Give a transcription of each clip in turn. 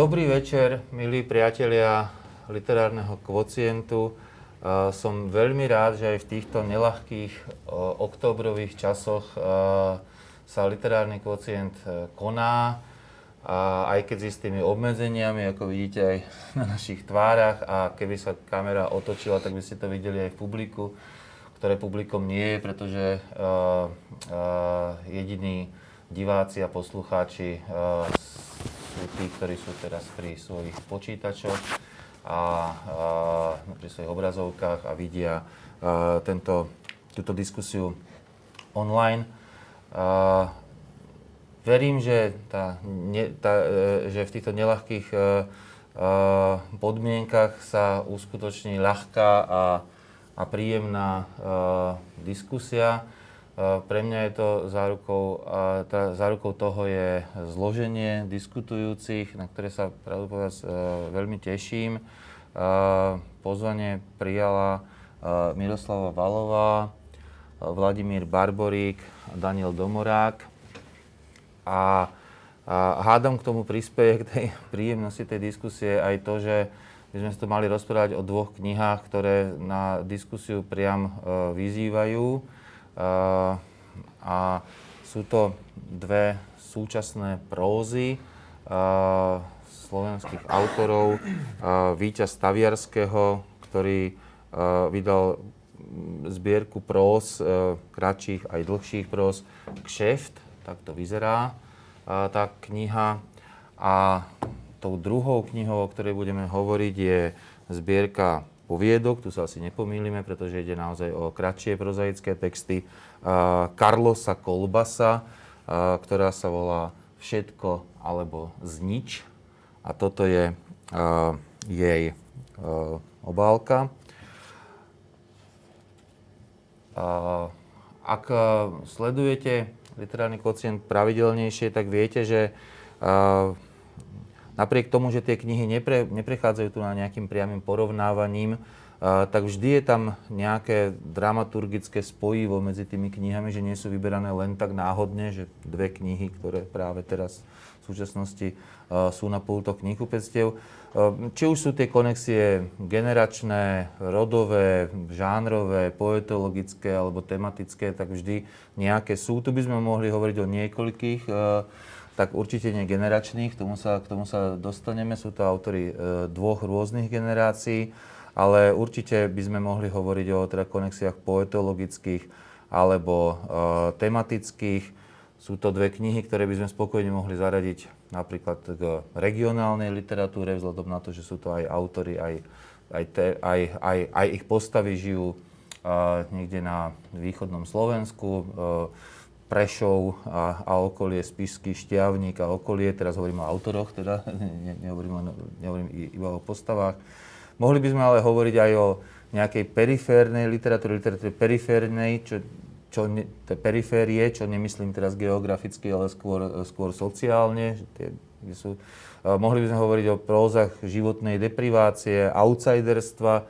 Dobrý večer, milí priatelia literárneho kvocientu. Som veľmi rád, že aj v týchto nelahkých oktobrových časoch sa literárny kvocient e, koná. A aj keď s istými obmedzeniami, ako vidíte aj na našich tvárach a keby sa kamera otočila, tak by ste to videli aj v publiku, ktoré publikom nie je, pretože uh, uh, jediní diváci a poslucháči uh, sú tí, ktorí sú teraz pri svojich počítačoch a, a pri svojich obrazovkách a vidia a, tento, túto diskusiu online. A, verím, že, tá, ne, tá, e, že v týchto nelahkých a, e, a, e, podmienkach sa uskutoční ľahká a, a príjemná a, diskusia. Pre mňa je to zárukou, tá zárukou toho je zloženie diskutujúcich, na ktoré sa pravdu e, veľmi teším. Pozvanie prijala Miroslava Valová, Vladimír Barborík, Daniel Domorák. A, a hádam k tomu prispieje k tej príjemnosti tej diskusie aj to, že by sme sa tu mali rozprávať o dvoch knihách, ktoré na diskusiu priam e, vyzývajú. A sú to dve súčasné prózy slovenských autorov. Víťaz Staviarského, ktorý vydal zbierku próz, kratších aj dlhších próz, Kšeft, tak to vyzerá tá kniha. A tou druhou knihou, o ktorej budeme hovoriť, je zbierka poviedok, tu sa asi nepomýlime, pretože ide naozaj o kratšie prozaické texty Carlosa Kolbasa, ktorá sa volá Všetko alebo znič. A toto je jej obálka. Ak sledujete literárny kocient pravidelnejšie, tak viete, že napriek tomu, že tie knihy nepre, neprechádzajú tu na nejakým priamým porovnávaním, Uh, tak vždy je tam nejaké dramaturgické spojivo medzi tými knihami, že nie sú vyberané len tak náhodne, že dve knihy, ktoré práve teraz v súčasnosti uh, sú na pultoch knihkupectiev. Uh, či už sú tie konexie generačné, rodové, žánrové, poetologické alebo tematické, tak vždy nejaké sú. Tu by sme mohli hovoriť o niekoľkých tak určite nie generačných, k tomu sa, k tomu sa dostaneme. Sú to autory e, dvoch rôznych generácií, ale určite by sme mohli hovoriť o teda konexiách poetologických alebo e, tematických. Sú to dve knihy, ktoré by sme spokojne mohli zaradiť napríklad k regionálnej literatúre, vzhľadom na to, že sú to aj autory, aj, aj, te, aj, aj, aj ich postavy žijú e, niekde na východnom Slovensku. E, Prešov a, a okolie, Spišský Štiavník a okolie, teraz hovorím o autoroch, teda ne, nehovorím, nehovorím iba o postavách. Mohli by sme ale hovoriť aj o nejakej periférnej literatúre, literatúre periférnej, čo, čo ne, periférie, čo nemyslím teraz geograficky, ale skôr, skôr sociálne. Tie, sú, mohli by sme hovoriť o prózach životnej deprivácie, outsiderstva,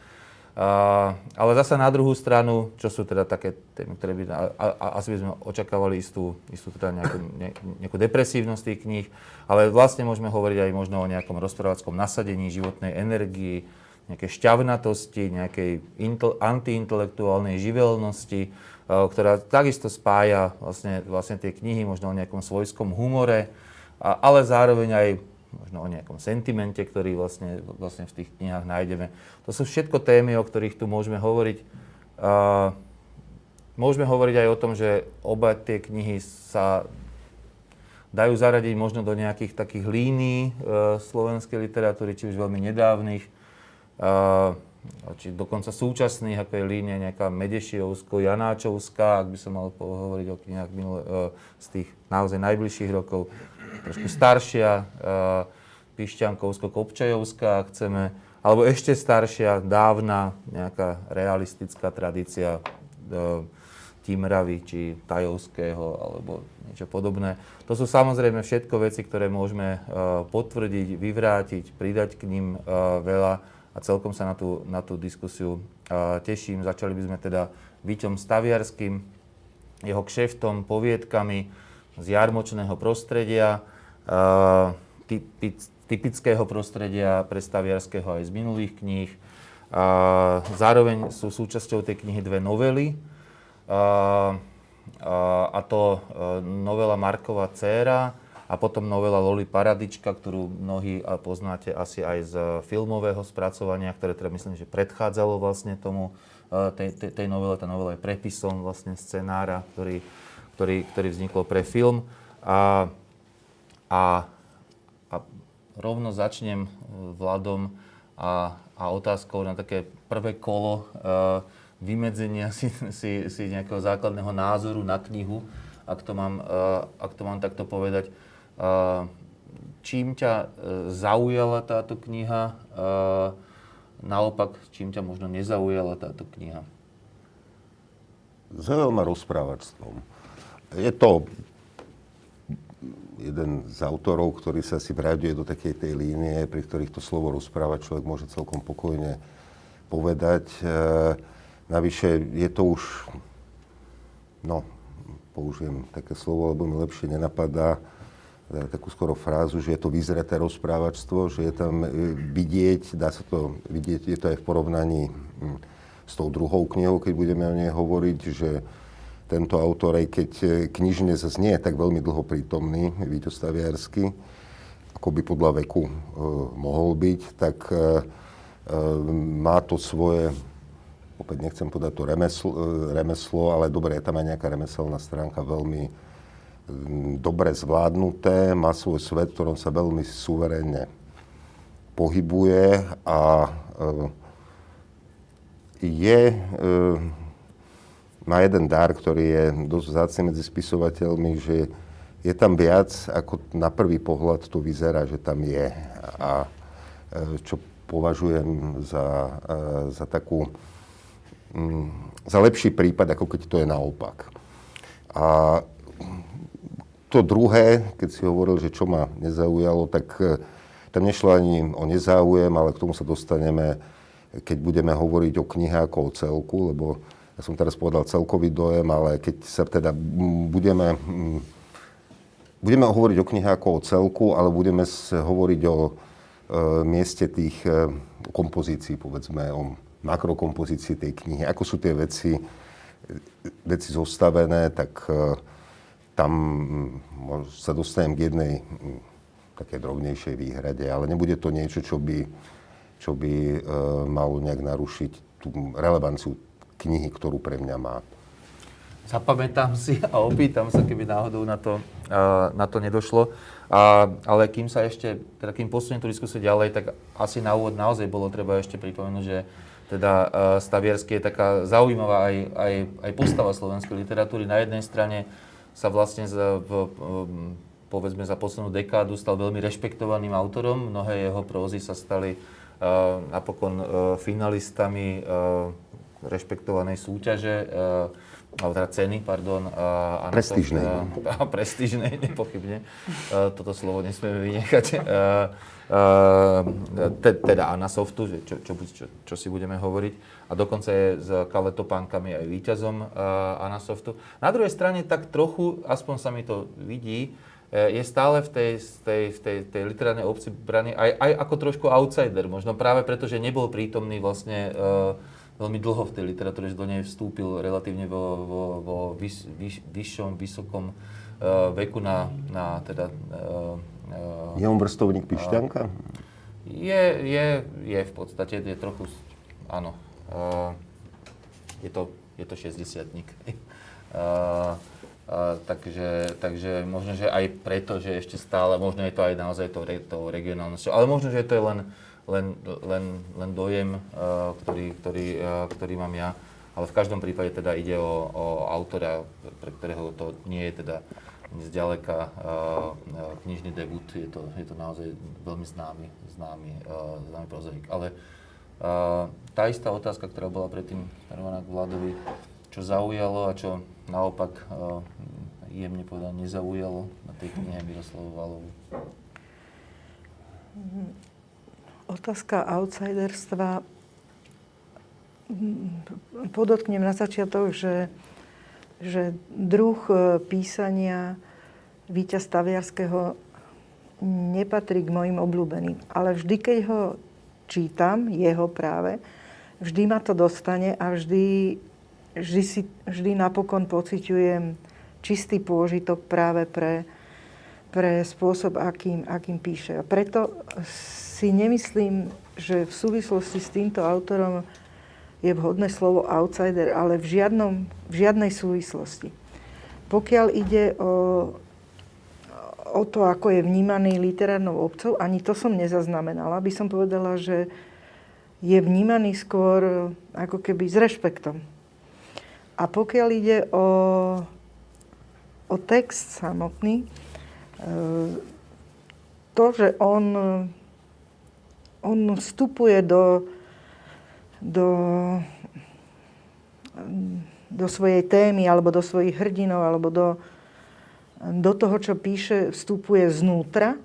Ale zase na druhú stranu, čo sú teda také témy, ktoré by, a, a, asi by sme očakávali istú, istú teda nejakú, ne, nejakú depresívnosť tých kníh, ale vlastne môžeme hovoriť aj možno o nejakom rozprávackom nasadení životnej energii, nejakej šťavnatosti, nejakej intel, antiintelektuálnej živelnosti, uh, ktorá takisto spája vlastne, vlastne tie knihy možno o nejakom svojskom humore, a, ale zároveň aj možno o nejakom sentimente, ktorý vlastne, vlastne v tých knihách nájdeme. To sú všetko témy, o ktorých tu môžeme hovoriť. Uh, môžeme hovoriť aj o tom, že oba tie knihy sa dajú zaradiť možno do nejakých takých línií uh, slovenskej literatúry, či už veľmi nedávnych, uh, či dokonca súčasných, ako je línia nejaká Medešiovsko-Janáčovská, ak by som mal hovoriť o knihách minule, uh, z tých naozaj najbližších rokov trošku staršia, uh, Pišťankovsko-Kopčajovská, chceme, alebo ešte staršia, dávna nejaká realistická tradícia uh, Timravy či Tajovského alebo niečo podobné. To sú samozrejme všetko veci, ktoré môžeme potvrdiť, vyvrátiť, pridať k ním veľa a celkom sa na tú, na tú diskusiu teším. Začali by sme teda Víťom Staviarským, jeho kšeftom, poviedkami z jarmočného prostredia, typického prostredia pre Staviarského aj z minulých kníh. Zároveň sú súčasťou tej knihy dve novely, a to novela Markova dcéra a potom novela Loli Paradička, ktorú mnohí poznáte asi aj z filmového spracovania, ktoré teda myslím, že predchádzalo vlastne tomu, tej, tej, tej novele. Tá novela je prepisom vlastne scenára, ktorý, ktorý, ktorý vznikol pre film. A, a, a rovno začnem Vladom a, a otázkou na také prvé kolo uh, vymedzenia si, si, si nejakého základného názoru na knihu, ak to mám, uh, ak to mám takto povedať. Čím ťa zaujala táto kniha? Naopak, čím ťa možno nezaujala táto kniha? Zaujal ma rozprávačstvom. Je to jeden z autorov, ktorý sa si vráďuje do takej tej línie, pri ktorých to slovo rozprávať človek môže celkom pokojne povedať. E, navyše je to už, no, použijem také slovo, lebo mi lepšie nenapadá, E, takú skoro frázu, že je to vyzreté rozprávačstvo, že je tam e, vidieť, dá sa to vidieť, je to aj v porovnaní hm, s tou druhou knihou, keď budeme o nej hovoriť, že tento autor, aj keď e, knižne zase nie je tak veľmi dlho prítomný, Víťo Staviarsky, ako by podľa veku e, mohol byť, tak e, má to svoje, opäť nechcem povedať to remeslo, remeslo, ale dobre, je tam aj nejaká remeselná stránka veľmi dobre zvládnuté, má svoj svet, v ktorom sa veľmi suverénne pohybuje a e, je, e, má jeden dar, ktorý je dosť vzácný medzi spisovateľmi, že je tam viac, ako na prvý pohľad to vyzerá, že tam je. A čo považujem za, za takú, mm, za lepší prípad, ako keď to je naopak. A to druhé, keď si hovoril, že čo ma nezaujalo, tak e, tam nešlo ani o nezáujem, ale k tomu sa dostaneme, keď budeme hovoriť o knihe ako o celku, lebo ja som teraz povedal celkový dojem, ale keď sa teda budeme, budeme hovoriť o knihe ako o celku, ale budeme hovoriť o e, mieste tých e, kompozícií, povedzme, o makrokompozícii tej knihy, ako sú tie veci, veci zostavené, tak e, tam mm, sa dostanem k jednej mm, také drobnejšej výhrade, ale nebude to niečo, čo by, čo by e, malo nejak narušiť tú relevanciu knihy, ktorú pre mňa má. Zapamätám si a opýtam sa, keby náhodou na to, na to nedošlo. Uh, ale kým sa ešte, teda kým posuniem tú diskusiu ďalej, tak asi na úvod naozaj bolo treba ešte pripomenúť, že teda Stavierský je taká zaujímavá aj, aj, aj postava slovenskej literatúry. Na jednej strane sa vlastne za, v, um, povedzme za poslednú dekádu stal veľmi rešpektovaným autorom. Mnohé jeho prózy sa stali uh, napokon uh, finalistami uh, rešpektovanej súťaže, uh, alebo teda ceny, pardon. Uh, prestížnej. Uh, prestížnej, nepochybne. Toto slovo nesmieme vynechať. Te, teda Anasoftu, čo, čo, čo, čo si budeme hovoriť a dokonca je s kaletopánkami aj víťazom Anasoftu. Na druhej strane tak trochu, aspoň sa mi to vidí, eh, je stále v tej, tej, tej, tej literárnej obci braný aj, aj ako trošku outsider, možno práve preto, že nebol prítomný vlastne uh, veľmi dlho v tej literatúre, že do nej vstúpil relatívne vo, vo, vo vys, vyš, vyššom, vysokom uh, veku na, na teda... Uh, uh, je on vrstovník Pišťanka? Je, je, je v podstate, je trochu, áno, Uh, je to, je to 60 uh, uh, takže, takže možno, že aj preto, že ešte stále, možno je to aj naozaj tou, to regionálnosťou, ale možno, že to je len, len, len, len dojem, uh, ktorý, ktorý, uh, ktorý mám ja. Ale v každom prípade teda ide o, o autora, pre ktorého to nie je teda zďaleka uh, knižný debut, je to, je to naozaj veľmi známy, známy, známy prozaik. Ale tá istá otázka, ktorá bola predtým smerovaná k Vladovi, čo zaujalo a čo naopak jemne povedané nezaujalo na tej knihe Miroslavu Valovu? Otázka outsiderstva. Podotknem na začiatok, že, že druh e, písania Víťa Staviarského nepatrí k mojim obľúbeným. Ale vždy, keď ho čítam, jeho práve, vždy ma to dostane a vždy, vždy, si, vždy napokon pociťujem čistý pôžitok práve pre, pre spôsob, akým, akým píše. A preto si nemyslím, že v súvislosti s týmto autorom je vhodné slovo outsider, ale v, žiadnom, v žiadnej súvislosti. Pokiaľ ide o, o to, ako je vnímaný literárnou obcov, ani to som nezaznamenala. By som povedala, že je vnímaný skôr ako keby s rešpektom. A pokiaľ ide o, o text samotný, to, že on, on vstupuje do, do, do svojej témy, alebo do svojich hrdinov, alebo do, do toho, čo píše, vstupuje znútra.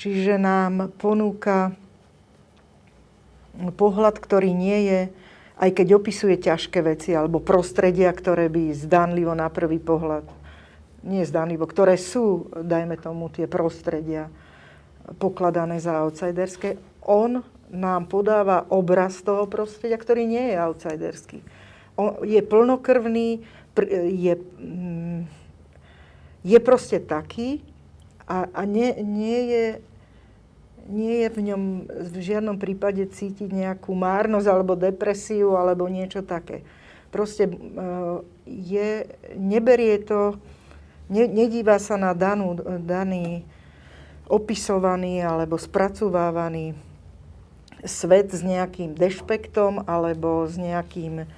Čiže nám ponúka pohľad, ktorý nie je, aj keď opisuje ťažké veci alebo prostredia, ktoré by zdánlivo na prvý pohľad nie zdanlivo, ktoré sú, dajme tomu, tie prostredia pokladané za outsiderské, on nám podáva obraz toho prostredia, ktorý nie je outsiderský. On je plnokrvný, je, mm, je proste taký a, a nie, nie, je, nie je v ňom v žiadnom prípade cítiť nejakú márnosť alebo depresiu alebo niečo také. Proste e, je, neberie to ne, nedíva sa na danú, daný opisovaný alebo spracovávaný svet s nejakým dešpektom alebo s nejakým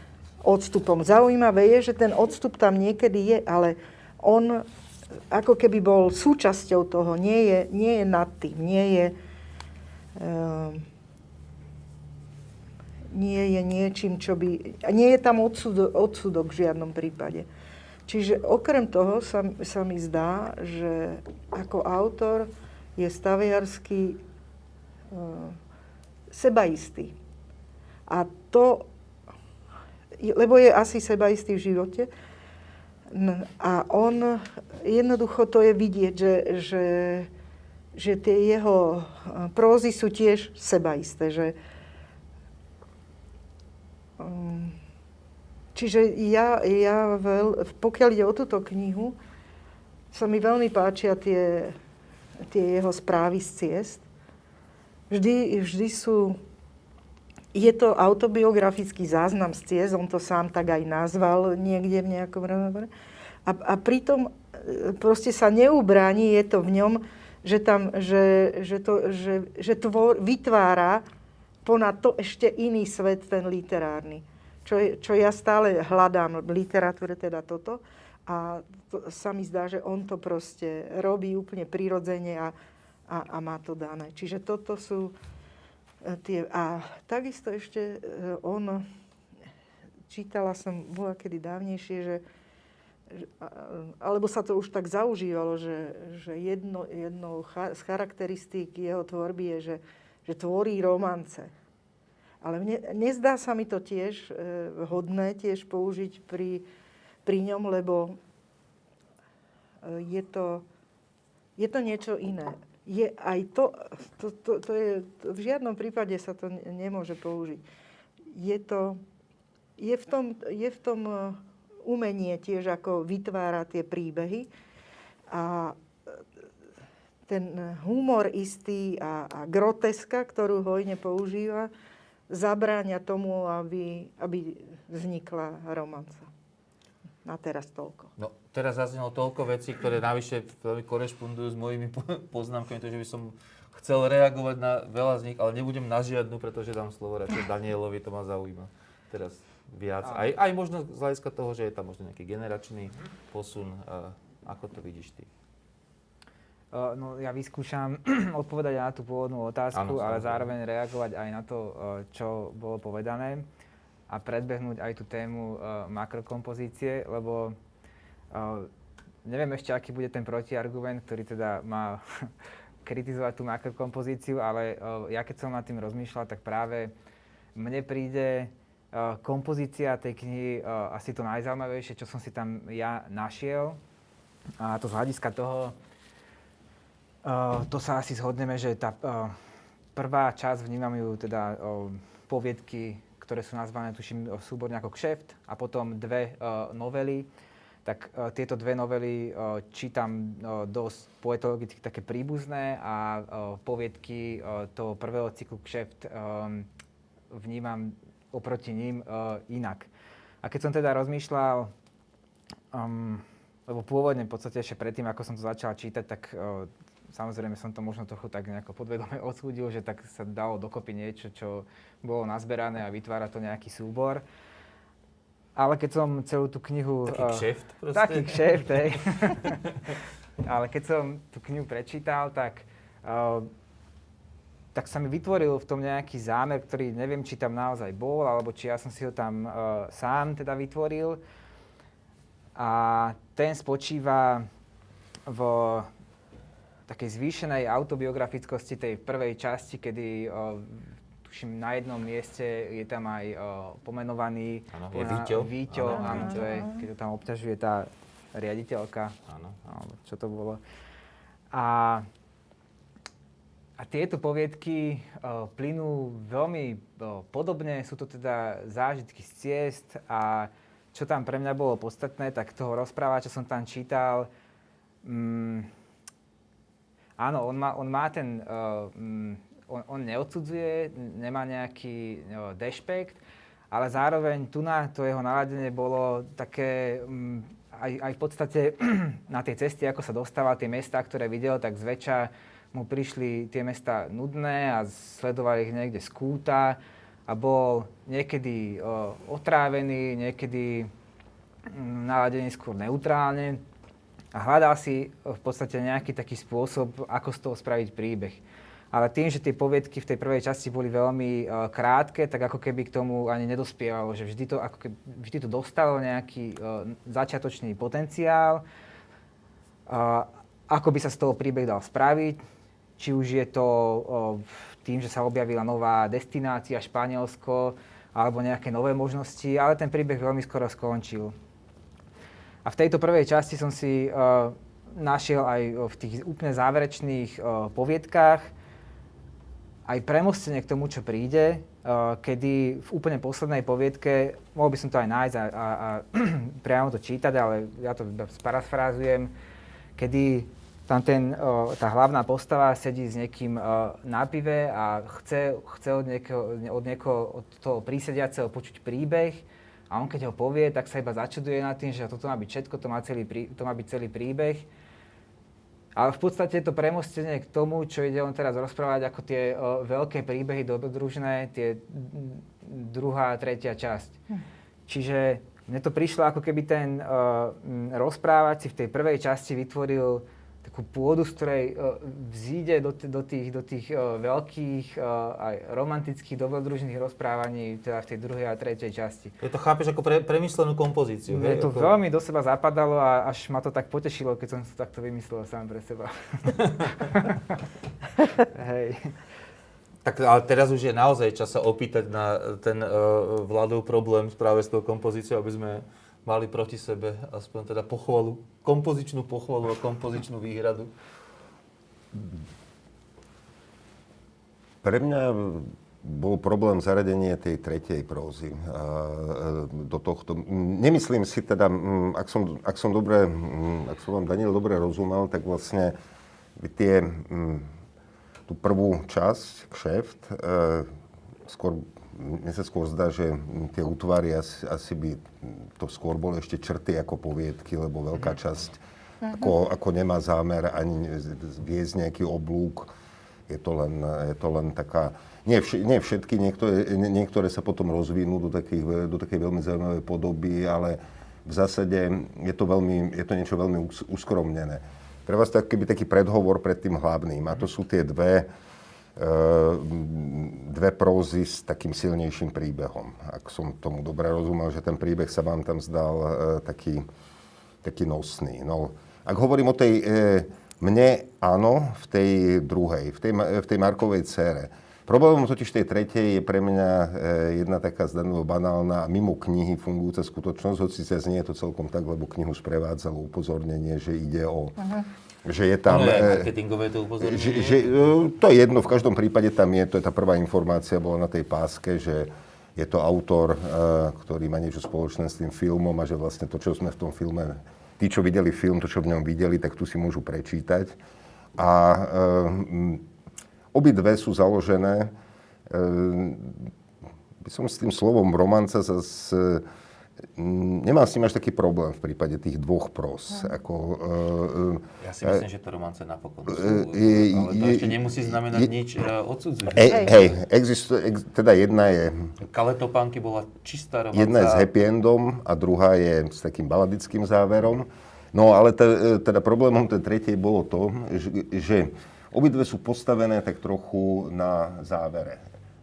odstupom. Zaujímavé je, že ten odstup tam niekedy je, ale on ako keby bol súčasťou toho, nie je, nie je nad tým, nie je, uh, nie je niečím, čo by... Nie je tam odsudok, odsudok v žiadnom prípade. Čiže okrem toho sa, sa mi zdá, že ako autor je staviarsky uh, sebaistý. A to, lebo je asi sebaistý v živote, a on, jednoducho to je vidieť, že, že, že tie jeho eh, prózy sú tiež sebaisté, že um, Čiže ja, ja veľ, pokiaľ ide o túto knihu, sa mi veľmi páčia tie, tie jeho správy z ciest. Vždy, vždy sú... Je to autobiografický záznam z ciest, on to sám tak aj nazval niekde v nejakom rozhovore. A, a pritom e, proste sa neubráni, je to v ňom, že, tam, že, že, to, že, že tvor, vytvára ponad to ešte iný svet, ten literárny čo, čo ja stále hľadám v literatúre, teda toto. A to, sa mi zdá, že on to proste robí úplne prirodzene a, a, a má to dané. Čiže toto sú e, tie... A takisto ešte e, on... Čítala som bola kedy dávnejšie, že alebo sa to už tak zaužívalo, že, že jedno, jednou z charakteristík jeho tvorby je, že, že tvorí romance. Ale mne, nezdá sa mi to tiež e, hodné tiež použiť pri, pri ňom, lebo e, je, to, je to niečo iné. Je aj to, to, to, to je, to, v žiadnom prípade sa to nemôže použiť. Je to, je v tom, je v tom e, umenie tiež, ako vytvára tie príbehy a e, ten humor istý a, a groteska, ktorú hojne používa, zabráňa tomu, aby, aby vznikla romanca. Na teraz toľko. No, teraz zaznelo toľko vecí, ktoré navyše veľmi korešpondujú s mojimi poznámkami, takže by som chcel reagovať na veľa z nich, ale nebudem na žiadnu, pretože dám slovo radšej Danielovi, to ma zaujíma. Teraz viac. Aj, aj možno z hľadiska toho, že je tam možno nejaký generačný posun. Ako to vidíš ty? No ja vyskúšam odpovedať na tú pôvodnú otázku, ano, ale zároveň reagovať aj na to, čo bolo povedané. A predbehnúť aj tú tému uh, makrokompozície, lebo uh, neviem ešte, aký bude ten protiargument, ktorý teda má kritizovať tú makrokompozíciu, ale uh, ja keď som nad tým rozmýšľal, tak práve mne príde kompozícia tej knihy asi to najzaujímavejšie, čo som si tam ja našiel. A to z hľadiska toho, to sa asi zhodneme, že tá prvá časť vnímam ju teda poviedky, ktoré sú nazvané, tuším, súborne ako kšeft a potom dve uh, novely. Tak uh, tieto dve novely uh, čítam uh, dosť poetologicky také príbuzné a uh, poviedky uh, toho prvého cyklu kšeft um, vnímam oproti ním uh, inak. A keď som teda rozmýšľal um, lebo pôvodne v podstate ešte predtým, ako som to začal čítať, tak uh, samozrejme som to možno trochu tak nejako podvedome odsúdil, že tak sa dalo dokopy niečo, čo bolo nazberané a vytvára to nejaký súbor. Ale keď som celú tú knihu... Taký uh, kšeft proste. Taký kšeft, hej. Ale keď som tú knihu prečítal, tak, uh, tak sa mi vytvoril v tom nejaký zámer, ktorý neviem, či tam naozaj bol, alebo či ja som si ho tam uh, sám teda vytvoril a ten spočíva v takej zvýšenej autobiografickosti tej prvej časti, kedy tuším na jednom mieste je tam aj o, pomenovaný ano, je Víťo. Víťo, ano, áno, to je, keď to tam obťažuje tá riaditeľka, áno. čo to bolo. A, a tieto poviedky o, plynú veľmi o, podobne, sú to teda zážitky z ciest a čo tam pre mňa bolo podstatné, tak toho rozprávača som tam čítal. Mm, áno, on má, on má ten, uh, on, on neodsudzuje, nemá nejaký uh, dešpekt, ale zároveň tu na to jeho naladenie bolo také, um, aj, aj v podstate na tej ceste, ako sa dostával tie mesta, ktoré videl, tak zväčša mu prišli tie mesta nudné a sledoval ich niekde z kúta a bol niekedy o, otrávený, niekedy mm, naladený skôr neutrálne a hľadal si v podstate nejaký taký spôsob, ako z toho spraviť príbeh. Ale tým, že tie poviedky v tej prvej časti boli veľmi uh, krátke, tak ako keby k tomu ani nedospievalo, že vždy to, ako keby, vždy to dostalo nejaký uh, začiatočný potenciál, uh, ako by sa z toho príbeh dal spraviť, či už je to tým, že sa objavila nová destinácia Španielsko alebo nejaké nové možnosti, ale ten príbeh veľmi skoro skončil. A v tejto prvej časti som si uh, našiel aj v tých úplne záverečných uh, poviedkách aj premostenie k tomu, čo príde, uh, kedy v úplne poslednej poviedke, mohol by som to aj nájsť a, a, a priamo to čítať, ale ja to sparafrázujem, kedy tam ten, tá hlavná postava sedí s niekým na pive a chce, chce od, niekoho, od niekoho, od toho prísediaceho počuť príbeh a on keď ho povie, tak sa iba začuduje nad tým, že toto má byť všetko, to má, celý, to má byť celý príbeh. Ale v podstate je to premostenie k tomu, čo ide on teraz rozprávať ako tie o, veľké príbehy dobrodružné, tie druhá a tretia časť. Hm. Čiže mne to prišlo ako keby ten o, rozprávač si v tej prvej časti vytvoril takú pôdu, z ktorej uh, vzíde do, t- do tých, do tých uh, veľkých uh, aj romantických, dobrodružných rozprávaní, teda v tej druhej a tretej časti. Je to chápeš ako pre, premyslenú kompozíciu, Mne to ako... veľmi do seba zapadalo a až ma to tak potešilo, keď som to takto vymyslel sám pre seba. Hej. Tak ale teraz už je naozaj čas sa opýtať na ten uh, vládov problém práve s tou kompozíciou, aby sme mali proti sebe aspoň teda pochvalu, kompozičnú pochvalu a kompozičnú výhradu? Pre mňa bol problém zaradenie tej tretej prózy do tohto. Nemyslím si teda, ak som, ak som, dobre, ak som vám Daniel dobre rozumel, tak vlastne tie, tú prvú časť, kšeft, e, skôr mne sa skôr zdá, že tie útvary asi, asi by to skôr boli ešte črty ako poviedky, lebo veľká mhm. časť uh-huh. ako, ako nemá zámer ani viesť nejaký oblúk. Je to len, je to len taká... Nie, vš- nie všetky, niektoré, niektoré sa potom rozvinú do, takých, do takej veľmi zaujímavej podoby, ale v zásade je to, veľmi, je to niečo veľmi uskromnené. Pre vás to keby taký predhovor pred tým hlavným. A to sú tie dve, dve prózy s takým silnejším príbehom. Ak som tomu dobre rozumel, že ten príbeh sa vám tam zdal e, taký, taký nosný. No, ak hovorím o tej, e, mne áno, v tej druhej, v tej, v tej Markovej cére. Problémom totiž tej tretej je pre mňa e, jedna taká zdanlivo banálna mimo knihy fungujúca skutočnosť, hoci sa znie to celkom tak, lebo knihu sprevádzalo upozornenie, že ide o... Uh-huh že je tam... Je marketingové to upozornenie. Že, že, to je jedno, v každom prípade tam je, to je tá prvá informácia, bola na tej páske, že je to autor, ktorý má niečo spoločné s tým filmom a že vlastne to, čo sme v tom filme, tí, čo videli film, to, čo v ňom videli, tak tu si môžu prečítať. A obidve sú založené, um, by som s tým slovom romanca zase Nemám s tým až taký problém v prípade tých dvoch pros. Hm. Ako, uh, ja si myslím, uh, že to romance napokon sú, uh, je, ale to je, ešte nemusí znamenať je, nič uh, odsudzujúce. Hej, hej existuje, ex, teda jedna je... Kaletopánky bola čistá romanca. Jedna je s happy endom a druhá je s takým baladickým záverom. No ale te, teda problémom tej tretej bolo to, že, že obidve sú postavené tak trochu na závere.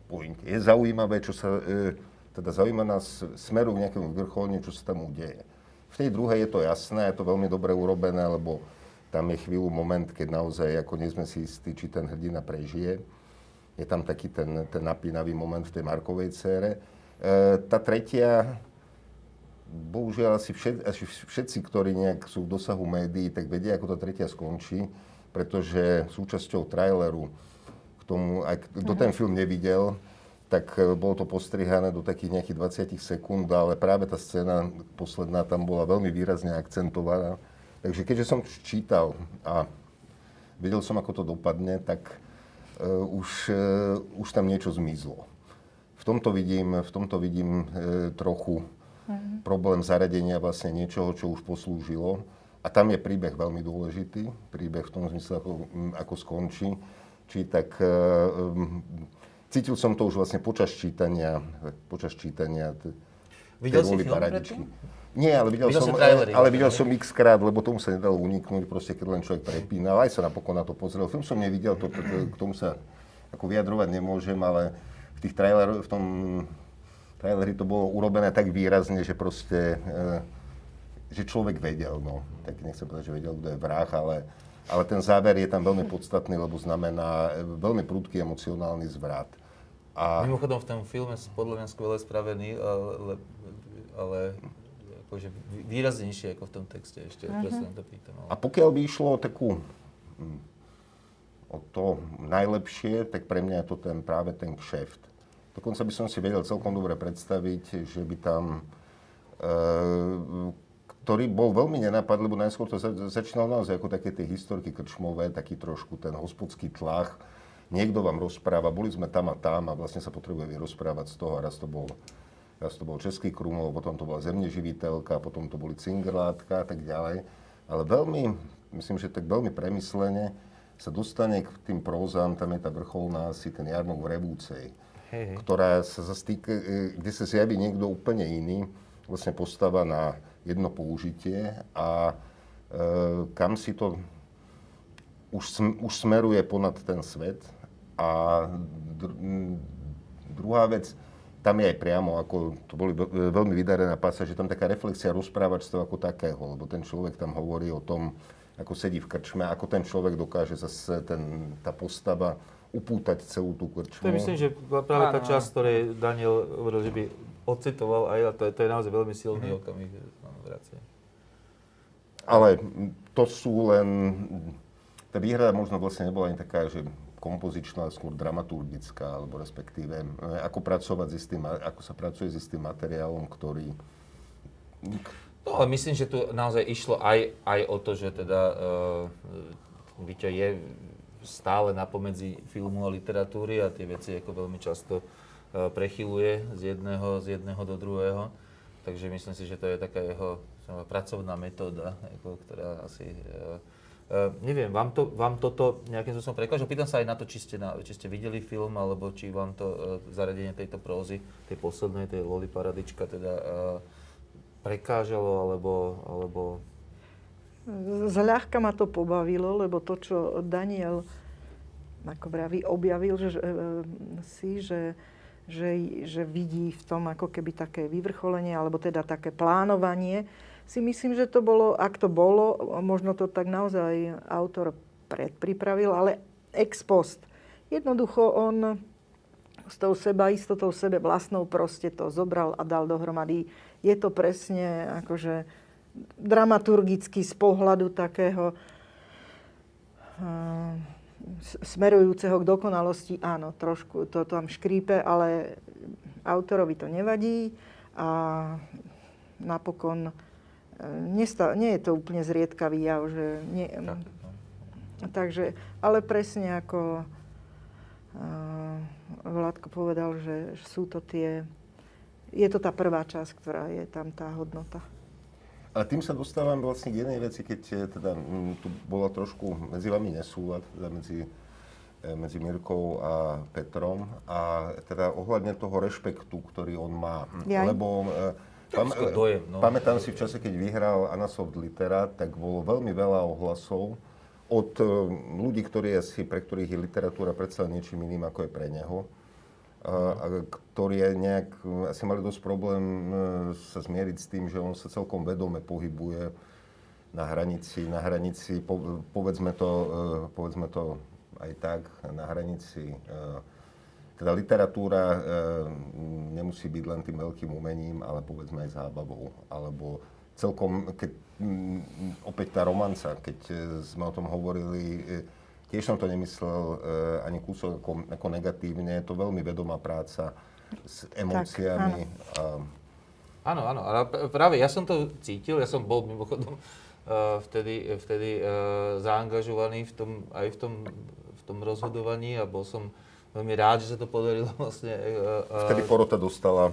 Pointe. Je zaujímavé, čo sa... Uh, teda zaujíma nás smeru k nejakému vrcholne, čo sa tam udeje. V tej druhej je to jasné, je to veľmi dobre urobené, lebo tam je chvíľu moment, keď naozaj ako nie sme si istí, či ten hrdina prežije. Je tam taký ten, ten napínavý moment v tej Markovej cére. E, tá tretia, bohužiaľ asi, všet, všetci, ktorí nejak sú v dosahu médií, tak vedia, ako tá tretia skončí, pretože súčasťou traileru k tomu, aj kto ten film nevidel, tak e, bolo to postrihané do takých nejakých 20 sekúnd, ale práve tá scéna posledná tam bola veľmi výrazne akcentovaná. Takže keďže som čítal a vedel som, ako to dopadne, tak uh, už, uh, už tam niečo zmizlo. V tomto vidím, v tomto vidím uh, trochu mm-hmm. problém zaradenia vlastne niečoho, čo už poslúžilo. A tam je príbeh veľmi dôležitý, príbeh v tom zmysle, ako, ako skončí. Či tak um, cítil som to už vlastne počas čítania, počas čítania Videl si film paradičky. Nie, ale videl, videl som, trailery, ale videl som x krát, lebo tomu sa nedalo uniknúť, proste keď len človek prepínal. Aj sa napokon na to pozrel. Film som nevidel, to, to, k tomu sa ako vyjadrovať nemôžem, ale v tých traileroch, v tom traileri to bolo urobené tak výrazne, že proste, e, že človek vedel, no. Tak nechcem povedať, že vedel, kto je vrah, ale ale ten záver je tam veľmi podstatný, lebo znamená e, veľmi prudký emocionálny zvrat. A... Mimochodom v tom filme podľa mňa skvele spravený, ale, ale akože výraznejšie ako v tom texte ešte, uh-huh. presne to pýtam. Ale... A pokiaľ by išlo o takú hm, o to najlepšie, tak pre mňa je to ten, práve ten kšeft. Dokonca by som si vedel celkom dobre predstaviť, že by tam e, ktorý bol veľmi nenápadný, lebo najskôr to začínalo naozaj ako také tie historky krčmové, taký trošku ten hospodský tlach. Niekto vám rozpráva, boli sme tam a tam a vlastne sa potrebuje vyrozprávať z toho. A raz to bol, raz to bol Český Krumlov, potom to bola Zemneživiteľka, potom to boli Cingerlátka a tak ďalej. Ale veľmi, myslím, že tak veľmi premyslene sa dostane k tým prózám, tam je tá vrcholná asi ten Jarmok v Revúcej, hey, hey. ktorá sa zastýka, e, kde sa zjaví niekto úplne iný, vlastne postava na jedno použitie a e, kam si to už, sm, už smeruje ponad ten svet. A dr, druhá vec, tam je aj priamo, ako to boli veľmi vydarená pasáž, že tam taká reflexia rozprávačstva ako takého, lebo ten človek tam hovorí o tom, ako sedí v krčme, ako ten človek dokáže zase, ten, tá postava upútať celú tú krčmu. To je myslím, že práve tá časť, ktorej Daniel hovoril, že by ocitoval aj, a to je, to je naozaj veľmi silný mm-hmm. okamih vracia. Ale to sú len... Tá výhrada možno vlastne nebola ani taká, že kompozičná, skôr dramaturgická, alebo respektíve e, ako pracovať s istým, ako sa pracuje s istým materiálom, ktorý... No, ale myslím, že tu naozaj išlo aj, aj o to, že teda uh, Víťo je stále napomedzi filmu a literatúry a tie veci ako veľmi často uh, prechyluje z jedného, z jedného do druhého. Takže myslím si, že to je taká jeho pracovná metóda, ako, ktorá asi... Uh, uh, neviem, vám, to, vám toto nejakým spôsobom prekáža? Pýtam sa aj na to, či ste, na, či ste videli film, alebo či vám to uh, zaradenie tejto prózy, tej poslednej, tej Loli Paradička, teda uh, prekážalo, alebo, alebo... Zľahka ma to pobavilo, lebo to, čo Daniel ako vraví, objavil že, e, si, že, že, že vidí v tom ako keby také vyvrcholenie, alebo teda také plánovanie, si myslím, že to bolo, ak to bolo, možno to tak naozaj autor predpripravil, ale ex post. Jednoducho on s tou seba istotou sebe vlastnou proste to zobral a dal dohromady. Je to presne akože dramaturgicky z pohľadu takého uh, smerujúceho k dokonalosti, áno, trošku to tam škrípe, ale autorovi to nevadí a napokon uh, nesta- nie je to úplne zriedkavý jav, že nie, no. takže, ale presne ako uh, Vládko povedal, že sú to tie... Je to tá prvá časť, ktorá je tam tá hodnota. Ale tým sa dostávam vlastne k jednej veci, keď eh, teda m, tu bola trošku medzi vami nesúlad, teda medzi, e, medzi Mirkou a Petrom a teda ohľadne toho rešpektu, ktorý on má. Jaj. Lebo e, pam, dojem, no. pamätám si v čase, keď vyhral Anasoft Literát, tak bolo veľmi veľa ohlasov od ľudí, ktorí asi, pre ktorých je literatúra predsa niečím iným, ako je pre neho, a, a ktorí je nejak, asi mali dosť problém e, sa zmieriť s tým, že on sa celkom vedome pohybuje na hranici, na hranici, po, povedzme, to, e, povedzme to aj tak, na hranici teda literatúra e, nemusí byť len tým veľkým umením, ale povedzme aj zábavou. Alebo celkom, keď opäť tá romanca, keď e, sme o tom hovorili, e, tiež som to nemyslel e, ani kúsok ako, ako negatívne, je to veľmi vedomá práca s emóciami. Tak, áno. A... Áno, áno, ale práve ja som to cítil, ja som bol mimochodom uh, vtedy, vtedy uh, zaangažovaný v tom, aj v tom, v tom rozhodovaní a bol som veľmi rád, že sa to podarilo vlastne. Uh, vtedy porota dostala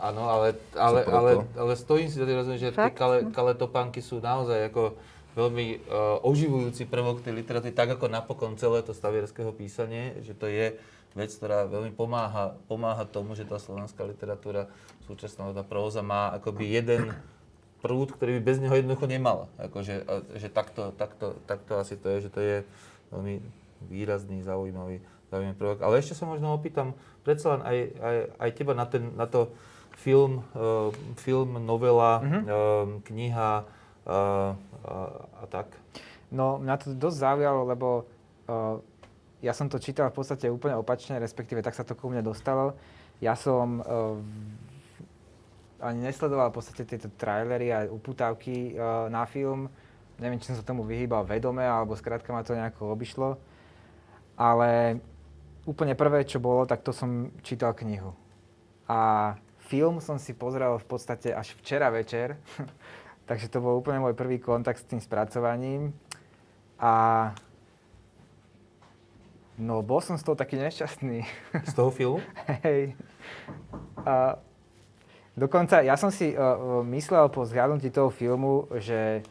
Áno, ale, ale, ale, ale stojím si za tým, že tie kale, kale topánky sú naozaj ako veľmi uh, oživujúci prvok tej literatúry, tak ako napokon celé to stavierského písanie, že to je vec, ktorá veľmi pomáha, pomáha tomu, že tá slovenská literatúra, súčasná tá próza má akoby jeden prúd, ktorý by bez neho jednoducho nemal. Akože, že takto, takto, takto asi to je, že to je veľmi výrazný, zaujímavý, zaujímavý prvok. Ale ešte sa možno opýtam, predsa len aj, aj, aj teba na, ten, na to, film, uh, film novela, uh-huh. uh, kniha uh, uh, a tak? No, mňa to dosť zaujalo, lebo uh, ja som to čítal v podstate úplne opačne, respektíve tak sa to ku mne dostalo. Ja som uh, ani nesledoval v podstate tieto trailery a uputávky uh, na film. Neviem, či som sa tomu vyhýbal vedome, alebo skrátka ma to nejako obišlo. Ale úplne prvé, čo bolo, tak to som čítal knihu. A Film som si pozrel v podstate až včera večer, takže to bol úplne môj prvý kontakt s tým spracovaním. A no, bol som z toho taký nešťastný. Z toho filmu? Hej. A dokonca ja som si uh, myslel po zhľadnutí toho filmu, že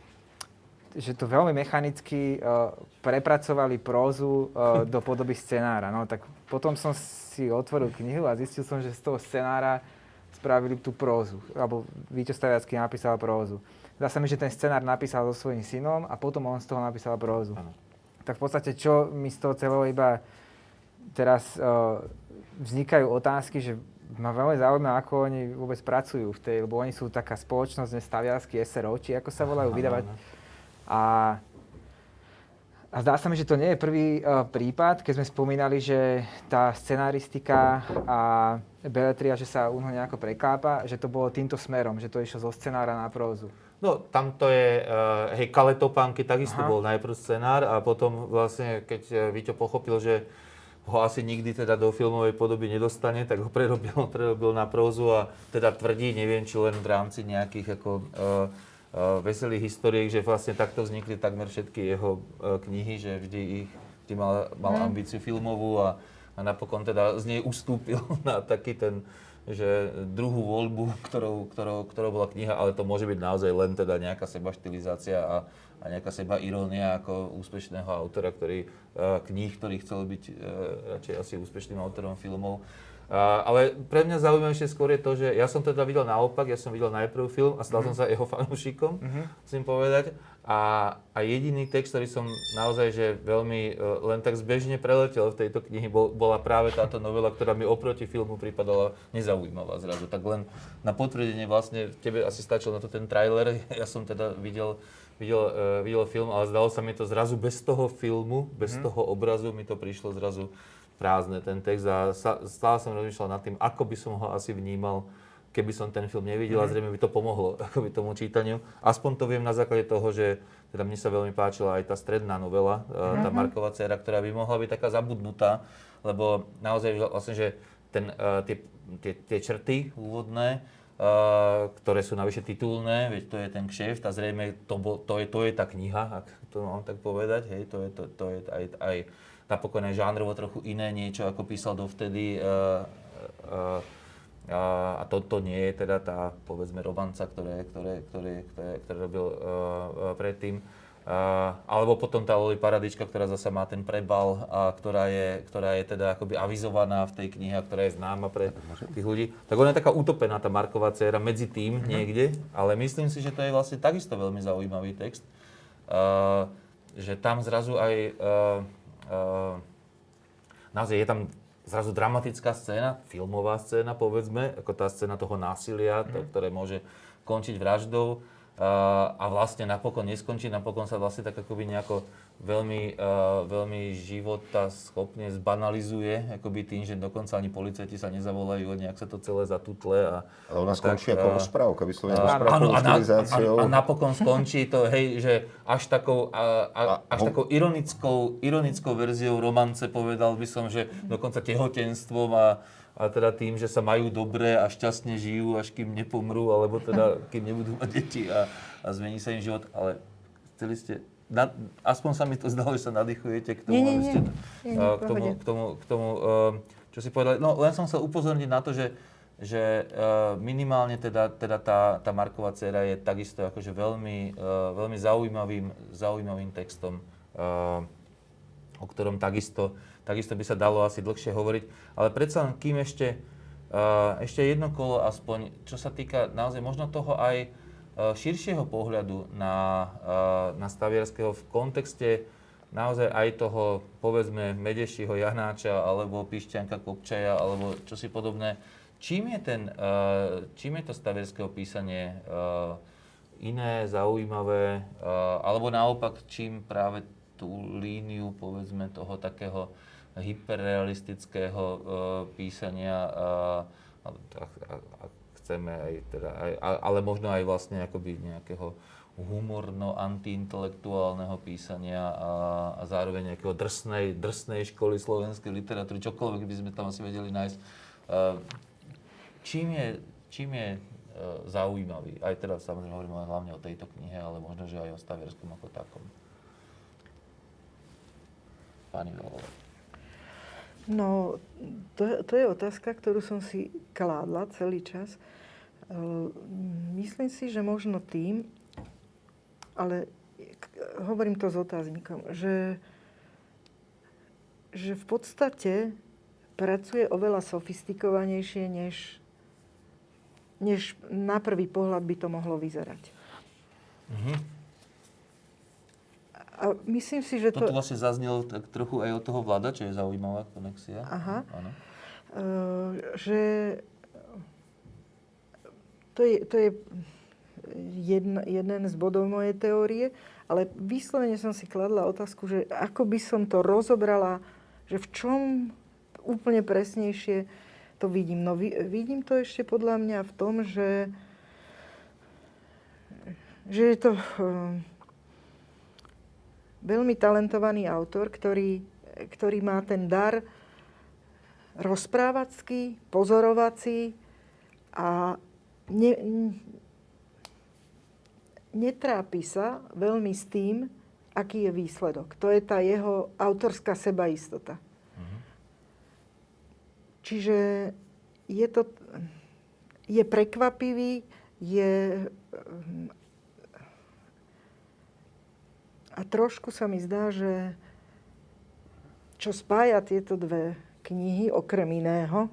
že to veľmi mechanicky uh, prepracovali prózu uh, do podoby scenára. No tak potom som si otvoril knihu a zistil som, že z toho scenára spravili tú prózu, alebo Víťo Staviacký napísal prózu. Zdá sa mi, že ten scenár napísal so svojím synom a potom on z toho napísal prózu. Ano. Tak v podstate, čo mi z toho celého iba teraz uh, vznikajú otázky, že ma veľmi zaujíma, ako oni vôbec pracujú v tej, lebo oni sú taká spoločnosť, nestaviacký SRO, či ako sa volajú, vydávať. A a zdá sa mi, že to nie je prvý uh, prípad, keď sme spomínali, že tá scenaristika a beletria, že sa u nejako prekápa, že to bolo týmto smerom, že to išlo zo scenára na prózu. No, tam to je, uh, hej, Kale Topánky takisto Aha. bol najprv scenár a potom vlastne, keď uh, Víťo pochopil, že ho asi nikdy teda do filmovej podoby nedostane, tak ho prerobil, prerobil na prózu a teda tvrdí, neviem, či len v rámci nejakých ako uh, Eh, veselých historiek, že vlastne takto vznikli takmer všetky jeho eh, knihy, že vždy ich vždy mal, mal mm. ambíciu filmovú a, a napokon teda z nej ustúpil na taký ten, že druhú voľbu, ktorou, ktorou, ktorou bola kniha, ale to môže byť naozaj len teda nejaká seba štilizácia a, a nejaká seba irónia ako úspešného autora, ktorý, uh, kníh, ktorý chcel byť uh, radšej asi úspešným autorom filmov. Uh, ale pre mňa zaujímavejšie skôr je to, že ja som teda videl naopak, ja som videl najprv film a stal mm-hmm. som sa jeho fanúšikom, mm-hmm. musím povedať. A, a jediný text, ktorý som naozaj že veľmi uh, len tak zbežne preletel v tejto knihy, bol, bola práve táto novela, ktorá mi oproti filmu pripadala nezaujímavá zrazu. Tak len na potvrdenie vlastne, tebe asi stačil na to ten trailer, ja som teda videl videl, uh, videl film, ale zdalo sa mi to zrazu bez toho filmu, bez mm. toho obrazu mi to prišlo zrazu prázdne ten text a sa, stále som rozmýšľal nad tým, ako by som ho asi vnímal, keby som ten film nevidel a mhm. zrejme by to pomohlo akoby tomu čítaniu. Aspoň to viem na základe toho, že teda mne sa veľmi páčila aj tá stredná novela, mm. tá Marková dcera, ktorá by mohla byť taká zabudnutá, lebo naozaj vlastne, že ten, uh, tie, tie, tie črty úvodné, uh, ktoré sú navyše titulné, veď to je ten kšeft a zrejme to, bo, to, je, to je tá kniha, ak to mám tak povedať, hej, to je, to, to je aj, aj napokon aj žánrovo trochu iné niečo, ako písal dovtedy. Uh, uh, a toto to nie je teda tá, povedzme, romanca, ktoré, ktoré, ktoré, ktoré, ktoré robil uh, predtým. Uh, alebo potom tá Loli Paradička, ktorá zase má ten prebal, a ktorá, je, ktorá je teda akoby avizovaná v tej knihe, a ktorá je známa pre tých ľudí. Tak ona je taká utopená, tá Marková dcera, medzi tým mm-hmm. niekde, ale myslím si, že to je vlastne takisto veľmi zaujímavý text. Uh, že tam zrazu aj uh, Uh, naozaj je tam zrazu dramatická scéna, filmová scéna povedzme, ako tá scéna toho násilia, to, mhm. ktoré môže končiť vraždou a vlastne napokon neskončí, napokon sa vlastne tak akoby nejako veľmi, uh, veľmi života schopne zbanalizuje, akoby tým, že dokonca ani policajti sa nezavolajú, nejak sa to celé zatutle. A, Ale ona skončí ako rozprávka, vyslovene rozprávka áno, a, na, a, a, napokon skončí to, hej, že až takou, a, a, až takou ironickou, ironickou verziou romance povedal by som, že dokonca tehotenstvom a, a teda tým, že sa majú dobre a šťastne žijú, až kým nepomrú, alebo teda kým nebudú mať deti a, a zmení sa im život. Ale chceli ste na, aspoň sa mi to zdalo, že sa nadýchujete k tomu, nie, nie, nie. Ste, nie, nie, k tomu, k tomu, k tomu čo si povedali. No len som sa upozorniť na to, že, že minimálne teda, teda tá, tá Marková dcera je takisto akože veľmi, veľmi zaujímavým, zaujímavým textom, o ktorom takisto, takisto by sa dalo asi dlhšie hovoriť. Ale predsa len kým ešte, ešte jedno kolo aspoň, čo sa týka naozaj možno toho aj Eh, širšieho pohľadu na, eh, na Stavierského v kontexte naozaj aj toho, povedzme, Medešího Janáča, alebo Pišťanka Kopčaja, alebo čo si podobné. Čím je, ten, eh, čím je to Stavierského písanie iné, zaujímavé, alebo naopak, čím práve tú líniu, povedzme, toho takého hyperrealistického písania, chceme aj teda, aj, ale možno aj vlastne akoby nejakého humorno-antiintelektuálneho písania a, a zároveň nejakého drsnej, drsnej školy slovenskej literatúry, čokoľvek by sme tam asi vedeli nájsť. Čím je, čím je e, zaujímavý? Aj teda samozrejme hovorím hlavne o tejto knihe, ale možno, že aj o Stavierskom ako takom. Pani Volova. No, to, to je otázka, ktorú som si kládla celý čas. Ehm, myslím si, že možno tým, ale hovorím to s otáznikom, že, že v podstate pracuje oveľa sofistikovanejšie, než, než na prvý pohľad by to mohlo vyzerať. Mm-hmm. A myslím si, že to... Toto vlastne zaznelo tak trochu aj od toho vláda, čo je zaujímavá konexia. Aha. Áno. Uh, že to je, to je jedna, jeden z bodov mojej teórie, ale vyslovene som si kladla otázku, že ako by som to rozobrala, že v čom úplne presnejšie to vidím. No vidím to ešte podľa mňa v tom, že, že je to um, veľmi talentovaný autor, ktorý, ktorý má ten dar rozprávacký, pozorovací a ne, netrápi sa veľmi s tým, aký je výsledok. To je tá jeho autorská sebaistota. Uh-huh. Čiže je to je prekvapivý, je a trošku sa mi zdá, že čo spája tieto dve knihy, okrem iného,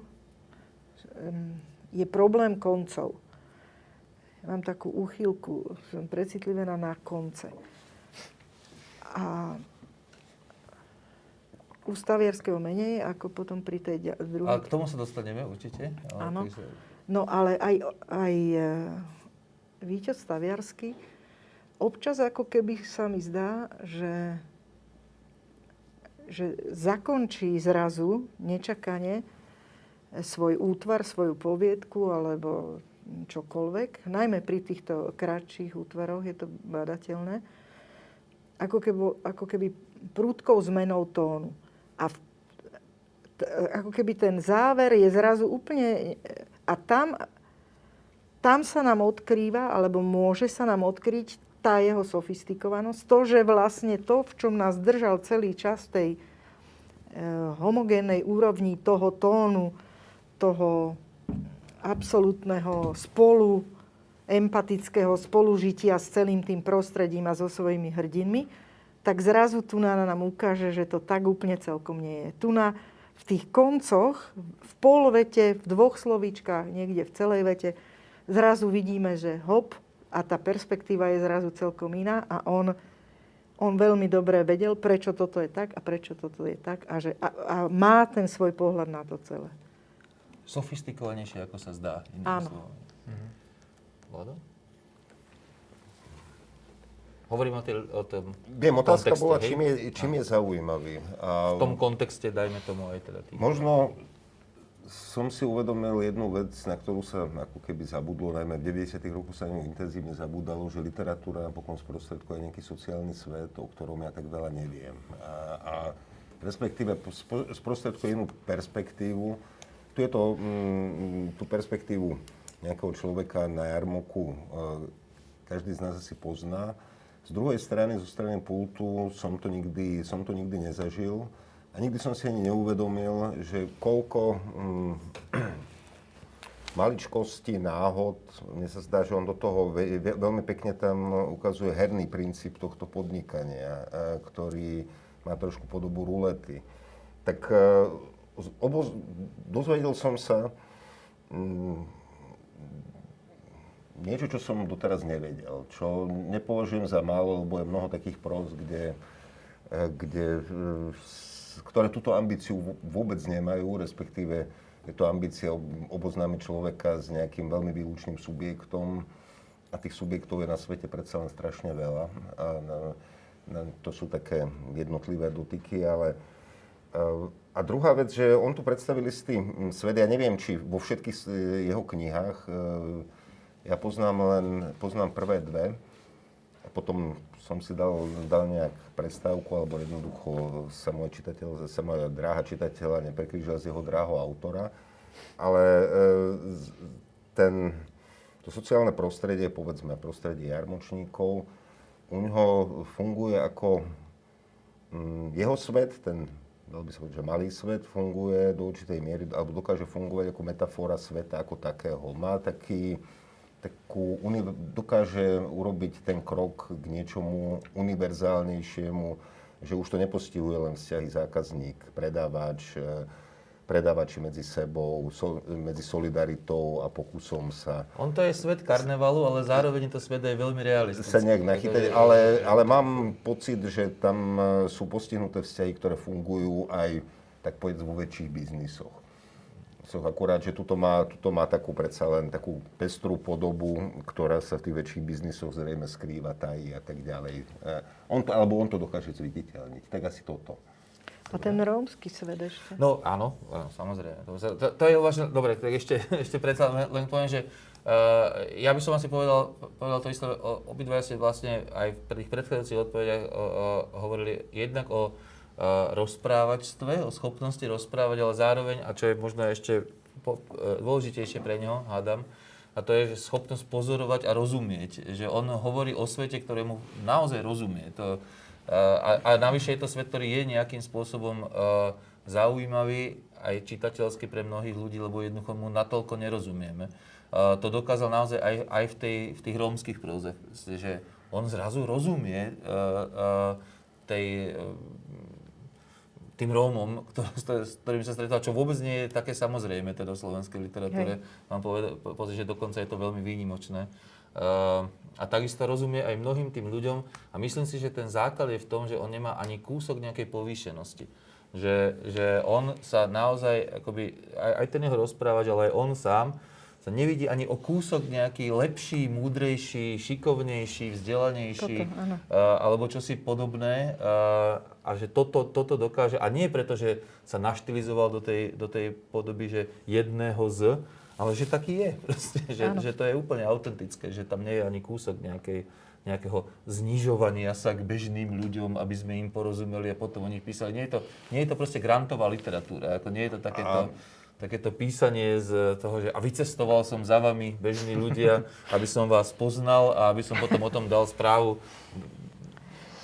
je problém koncov. Mám takú úchylku, som precitlivená na konce. A u staviarského menej, ako potom pri tej druhej. A k tomu sa dostaneme určite. Áno. No ale aj, aj e, víťaz staviarsky, občas ako keby sa mi zdá, že, že zakončí zrazu nečakane svoj útvar, svoju poviedku alebo čokoľvek. Najmä pri týchto kratších útvaroch je to badateľné. Ako keby, ako keby prúdkou zmenou tónu. A v, t, ako keby ten záver je zrazu úplne... A tam, tam sa nám odkrýva, alebo môže sa nám odkryť tá jeho sofistikovanosť. To, že vlastne to, v čom nás držal celý čas tej e, homogénnej úrovni toho tónu, toho absolútneho spolu, empatického spolužitia s celým tým prostredím a so svojimi hrdinmi, tak zrazu tu nám ukáže, že to tak úplne celkom nie je. Tu na, v tých koncoch, v polvete, v dvoch slovíčkach, niekde v celej vete, zrazu vidíme, že hop, a tá perspektíva je zrazu celkom iná a on, on veľmi dobre vedel, prečo toto je tak a prečo toto je tak a, že, a, a má ten svoj pohľad na to celé. Sofistikovanejšie, ako sa zdá. Áno. Mhm. Hovorím o, tej, o tom Viem, otázka kontexte, bola, hej? čím je, čím je zaujímavý. A V tom kontexte, dajme tomu aj teda tých... Možno som si uvedomil jednu vec, na ktorú sa ako keby zabudlo, najmä v 90. rokoch sa ňu intenzívne zabudalo, že literatúra napokon sprostredkuje nejaký sociálny svet, o ktorom ja tak veľa neviem. A, a respektíve sprostredkuje inú perspektívu. Tu je to, mm, tú perspektívu nejakého človeka na jarmoku e, každý z nás asi pozná. Z druhej strany, zo strany pultu, som to nikdy, som to nikdy nezažil. A nikdy som si ani neuvedomil, že koľko mm, maličkostí, náhod, mne sa zdá, že on do toho ve, ve, veľmi pekne tam ukazuje herný princíp tohto podnikania, a, ktorý má trošku podobu rulety. Tak e, obo, dozvedel som sa mm, niečo, čo som doteraz nevedel, čo nepovažujem za málo, lebo je mnoho takých pros, kde, e, kde, e, ktoré túto ambíciu vôbec nemajú, respektíve je to ambícia oboznámiť človeka s nejakým veľmi výlučným subjektom a tých subjektov je na svete predsa len strašne veľa. A na, na, to sú také jednotlivé dotyky, ale e, a druhá vec, že on tu predstavil istý svet, ja neviem, či vo všetkých jeho knihách ja poznám len, poznám prvé dve a potom som si dal, dal nejak prestávku, alebo jednoducho sa môj čitateľ, sa moja dráha čitateľa neprekrížila z jeho dráho autora. Ale e, ten, to sociálne prostredie, povedzme prostredie jarmočníkov, u neho funguje ako mm, jeho svet, ten dal by sa povedať, že malý svet funguje do určitej miery, alebo dokáže fungovať ako metafora sveta ako takého. Má taký, takú, dokáže urobiť ten krok k niečomu univerzálnejšiemu, že už to nepostihuje len vzťahy zákazník, predávač, predávači medzi sebou, so, medzi solidaritou a pokusom sa... On to je svet karnevalu, ale zároveň to svet aj veľmi realistický. Sa nejak nachytať, ale, ale mám pocit, že tam e, sú postihnuté vzťahy, ktoré fungujú aj, tak povedz, vo väčších biznisoch som akurát, že tuto má, tuto má takú predsa len takú pestrú podobu, ktorá sa v tých väčších biznisoch zrejme skrýva, tají a tak ďalej. Eh, on to, alebo on to dokáže zviditeľniť. Tak asi toto. A ten rómsky svet ešte? No áno, áno samozrejme. To, to, to je uvažné. Dobre, tak ešte, ešte predsa len, poviem, že uh, ja by som asi povedal, povedal to isté, obidvaja ste vlastne aj v tých predchádzajúcich odpovediach uh, uh, hovorili jednak o rozprávačstve, o schopnosti rozprávať, ale zároveň, a čo je možno ešte po, e, dôležitejšie pre neho, hádam, a to je že schopnosť pozorovať a rozumieť. Že on hovorí o svete, ktorému naozaj rozumie. To, a, a navyše je to svet, ktorý je nejakým spôsobom uh, zaujímavý aj čitateľský pre mnohých ľudí, lebo jednoducho mu natoľko nerozumieme. Uh, to dokázal naozaj aj, aj v, tej, v tých rómskych prózach, že on zrazu rozumie uh, tej tým Rómom, s ktorým sa stretal, čo vôbec nie je také samozrejme teda v slovenskej literatúre. Hej. Mám povedať, že dokonca je to veľmi výnimočné. A takisto rozumie aj mnohým tým ľuďom a myslím si, že ten základ je v tom, že on nemá ani kúsok nejakej povýšenosti. Že, že on sa naozaj, akoby, aj, aj ten jeho rozprávač, ale aj on sám, sa nevidí ani o kúsok nejaký lepší, múdrejší, šikovnejší, vzdelanejší, toto, uh, alebo čosi podobné. A že toto, toto dokáže, a nie preto, že sa naštilizoval do tej, do tej podoby, že jedného z, ale že taký je, proste, že, že to je úplne autentické, že tam nie je ani kúsok nejakej, nejakého znižovania sa k bežným ľuďom, aby sme im porozumeli a potom oni písali. Nie je to, nie je to proste grantová literatúra, ako nie je to takéto... A takéto písanie z toho, že a vycestoval som za vami, bežní ľudia, aby som vás poznal a aby som potom o tom dal správu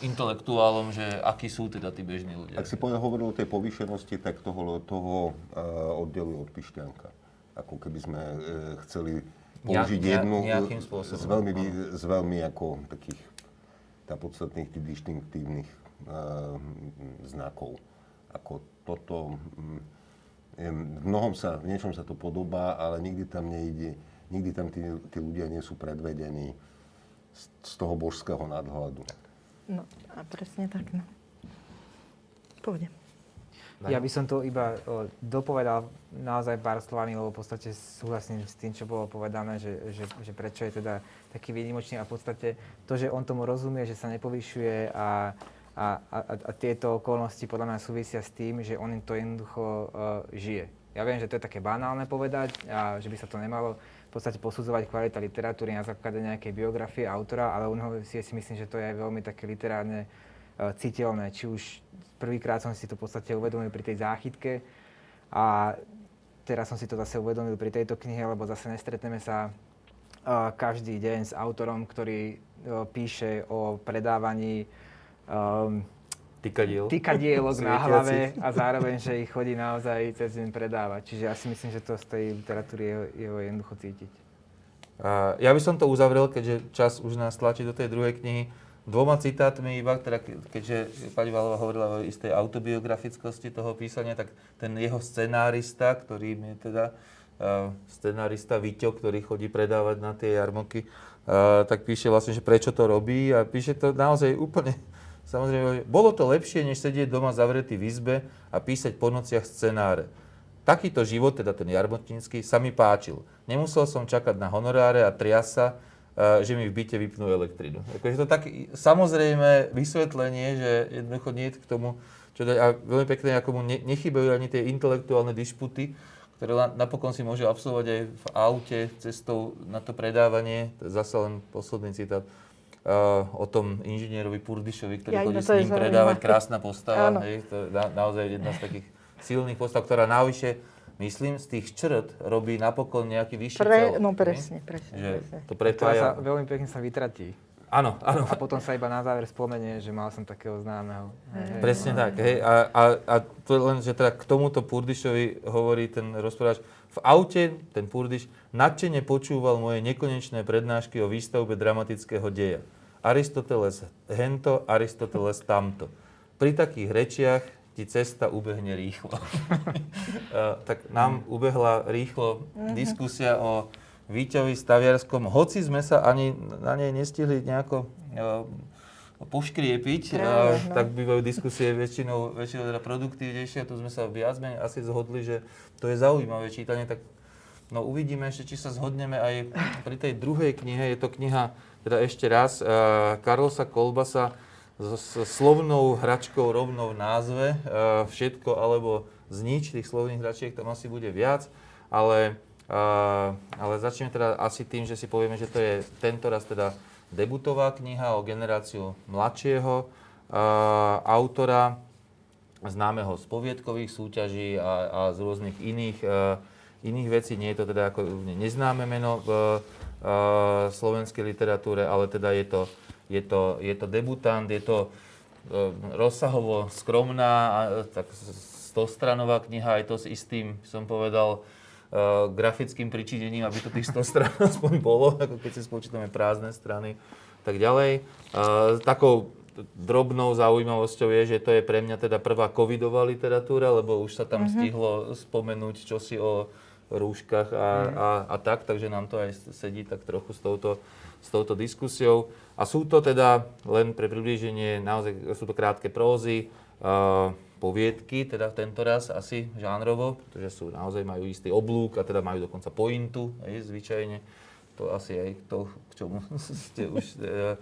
intelektuálom, že akí sú teda tí bežní ľudia. Ak si povedal, hovoril o tej povýšenosti, tak toho, toho uh, oddeluje od Pišťanka. Ako keby sme uh, chceli použiť ja, jednu z veľmi, z veľmi ako takých tá podstatných tých distinktívnych uh, znakov. Ako toto, um, v mnohom sa, v niečom sa to podobá, ale nikdy tam nejde, nikdy tam tí, tí ľudia nie sú predvedení z, z toho božského nadhľadu. No a presne tak, no. Pôjde. Ja by som to iba o, dopovedal naozaj pár slovami, lebo v podstate súhlasím s tým, čo bolo povedané, že, že, že prečo je teda taký výnimočný a v podstate to, že on tomu rozumie, že sa nepovyšuje a, a, a, a tieto okolnosti podľa mňa súvisia s tým, že on to jednoducho uh, žije. Ja viem, že to je také banálne povedať a že by sa to nemalo v podstate posudzovať kvalita literatúry na základe nejakej biografie autora, ale u neho si, si myslím, že to je aj veľmi také literárne uh, citeľné. Či už prvýkrát som si to v podstate uvedomil pri tej záchytke a teraz som si to zase uvedomil pri tejto knihe, lebo zase nestretneme sa uh, každý deň s autorom, ktorý uh, píše o predávaní um, Tykadiel. Tykadielok na hlave a zároveň, že ich chodí naozaj cez deň predávať. Čiže ja si myslím, že to z tej literatúry je, je jednoducho cítiť. A ja by som to uzavrel, keďže čas už nás tlačí do tej druhej knihy, dvoma citátmi iba, teda keďže pani Valová hovorila o istej autobiografickosti toho písania, tak ten jeho scenárista, ktorý je teda uh, scenárista Vito, ktorý chodí predávať na tie jarmoky, uh, tak píše vlastne, že prečo to robí a píše to naozaj úplne Samozrejme, bolo to lepšie, než sedieť doma zavretý v izbe a písať po nociach scenáre. Takýto život, teda ten jarmotnícky, sa mi páčil. Nemusel som čakať na honoráre a triasa, že mi v byte vypnú elektrinu. Akože to tak samozrejme vysvetlenie, že jednoducho nie je k tomu, čo dať, a veľmi pekne, ako mu nechybajú ani tie intelektuálne disputy, ktoré napokon si môže absolvovať aj v aute cestou na to predávanie. Zase len posledný citát uh, o tom inžinierovi Purdišovi, ktorý ja, chodí s ním predávať. Krásna postava. Hej, to je na, naozaj jedna z takých silných postav, ktorá navyše myslím, z tých črt robí napokon nejaký vyšší Pre, celok. No presne, presne. Že presne. to prepája. Sa, veľmi pekne sa vytratí. Áno, áno. A potom sa iba na záver spomenie, že mal som takého známeho. Hej, Presne no. tak. Hej. A, a, a to len, že teda k tomuto Purdišovi hovorí ten rozprávač, v aute ten Purdiš nadšene počúval moje nekonečné prednášky o výstavbe dramatického deja. Aristoteles hento, Aristoteles tamto. Pri takých rečiach ti cesta ubehne rýchlo. tak nám ubehla rýchlo mhm. diskusia o Víťovi Staviarskom, hoci sme sa ani na nej nestihli nejako poškriepiť, Práve, no. tak bývajú diskusie väčšinou, väčšinou teda produktívnejšie a tu sme sa viac menej asi zhodli, že to je zaujímavé čítanie, tak no uvidíme ešte, či sa zhodneme aj pri tej druhej knihe. Je to kniha, teda ešte raz, uh, Karlosa Kolbasa s, slovnou hračkou rovnou v názve. Uh, všetko alebo znič, tých slovných hračiek tam asi bude viac, ale, uh, ale začneme teda asi tým, že si povieme, že to je tento raz teda debutová kniha o generáciu mladšieho uh, autora, známeho z poviedkových súťaží a, a z rôznych iných, iných vecí. Nie je to teda ako neznáme meno v slovenskej literatúre, ale teda je to, je to, je to debutant, je to uh, rozsahovo skromná, uh, tak stostranová kniha, je to s istým, som povedal, uh, grafickým pričinením, aby to tých 100 strán aspoň bolo, ako keď si spočítame prázdne strany, tak ďalej. Uh, takou drobnou zaujímavosťou je, že to je pre mňa teda prvá covidová literatúra, lebo už sa tam mm-hmm. stihlo spomenúť čosi o rúškach a, mm. a, a tak, takže nám to aj sedí tak trochu s touto, s touto diskusiou. A sú to teda, len pre priblíženie, naozaj sú to krátke prózy, uh, poviedky, teda tento raz asi žánrovo, pretože sú naozaj majú istý oblúk a teda majú dokonca pointu, aj zvyčajne. To asi aj to, k čomu ste už uh,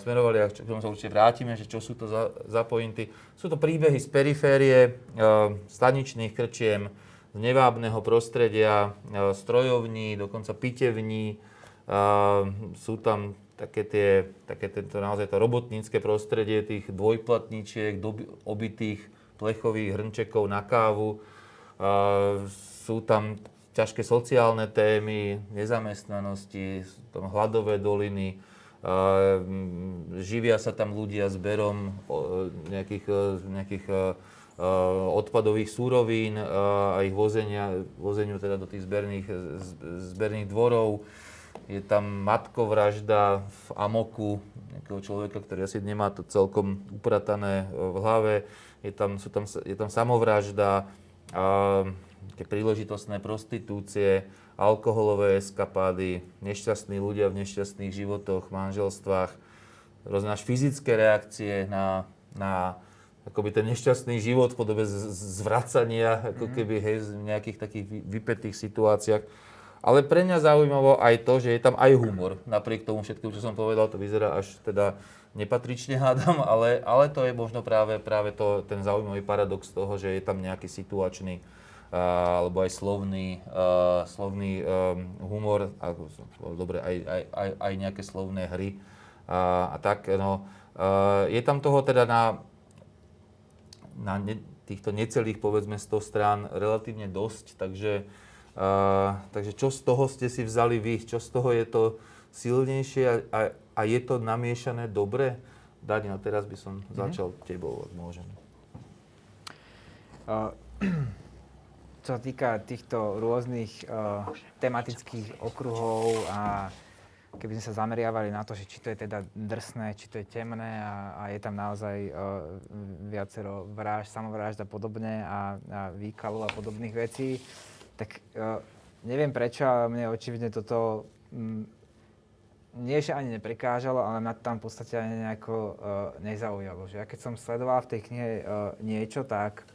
smerovali a k čomu sa určite vrátime, že čo sú to za, za pointy. Sú to príbehy z periférie, uh, staničných krčiem, z nevábneho prostredia, strojovní, dokonca pitevní. Sú tam také, tie, také tento, naozaj to robotnícke prostredie tých dvojplatníčiek, doby, obitých plechových hrnčekov na kávu. Uh, sú tam ťažké sociálne témy, nezamestnanosti, tam hladové doliny, živia sa tam ľudia zberom nejakých, nejakých odpadových súrovín a ich vozenia, vozeniu teda do tých zberných, zberných dvorov. Je tam matkovražda v amoku nejakého človeka, ktorý asi nemá to celkom upratané v hlave. Je tam, sú tam, je tam samovražda, také príležitostné prostitúcie, alkoholové eskapády, nešťastní ľudia v nešťastných životoch, manželstvách, rôzne až fyzické reakcie na, na akoby ten nešťastný život v podobe zvracania, ako mhm. keby hej, v nejakých takých vypetých situáciách. Ale pre mňa zaujímavo aj to, že je tam aj humor. Napriek tomu všetkému, čo som povedal, to vyzerá až teda nepatrične hádam, ale, ale to je možno práve, práve to, ten zaujímavý paradox toho, že je tam nejaký situačný alebo aj slovný, uh, slovný um, humor, a, dobre, aj, aj, aj, aj nejaké slovné hry a, a tak. No, uh, je tam toho teda na, na ne, týchto necelých, povedzme, 100 strán relatívne dosť, takže, uh, takže čo z toho ste si vzali vy, čo z toho je to silnejšie a, a je to namiešané dobre? Daniel, teraz by som mm-hmm. začal tebou, ak môžem. Uh, čo sa týka týchto rôznych uh, tematických okruhov a keby sme sa zameriavali na to, že či to je teda drsné, či to je temné a, a je tam naozaj uh, viacero vražd, samovrážd a podobne a, a výkalu a podobných vecí, tak uh, neviem prečo, ale mne očividne toto m, mm, nie, že ani neprekážalo, ale ma tam v podstate ani nejako uh, nezaujalo. Že ja keď som sledoval v tej knihe uh, niečo, tak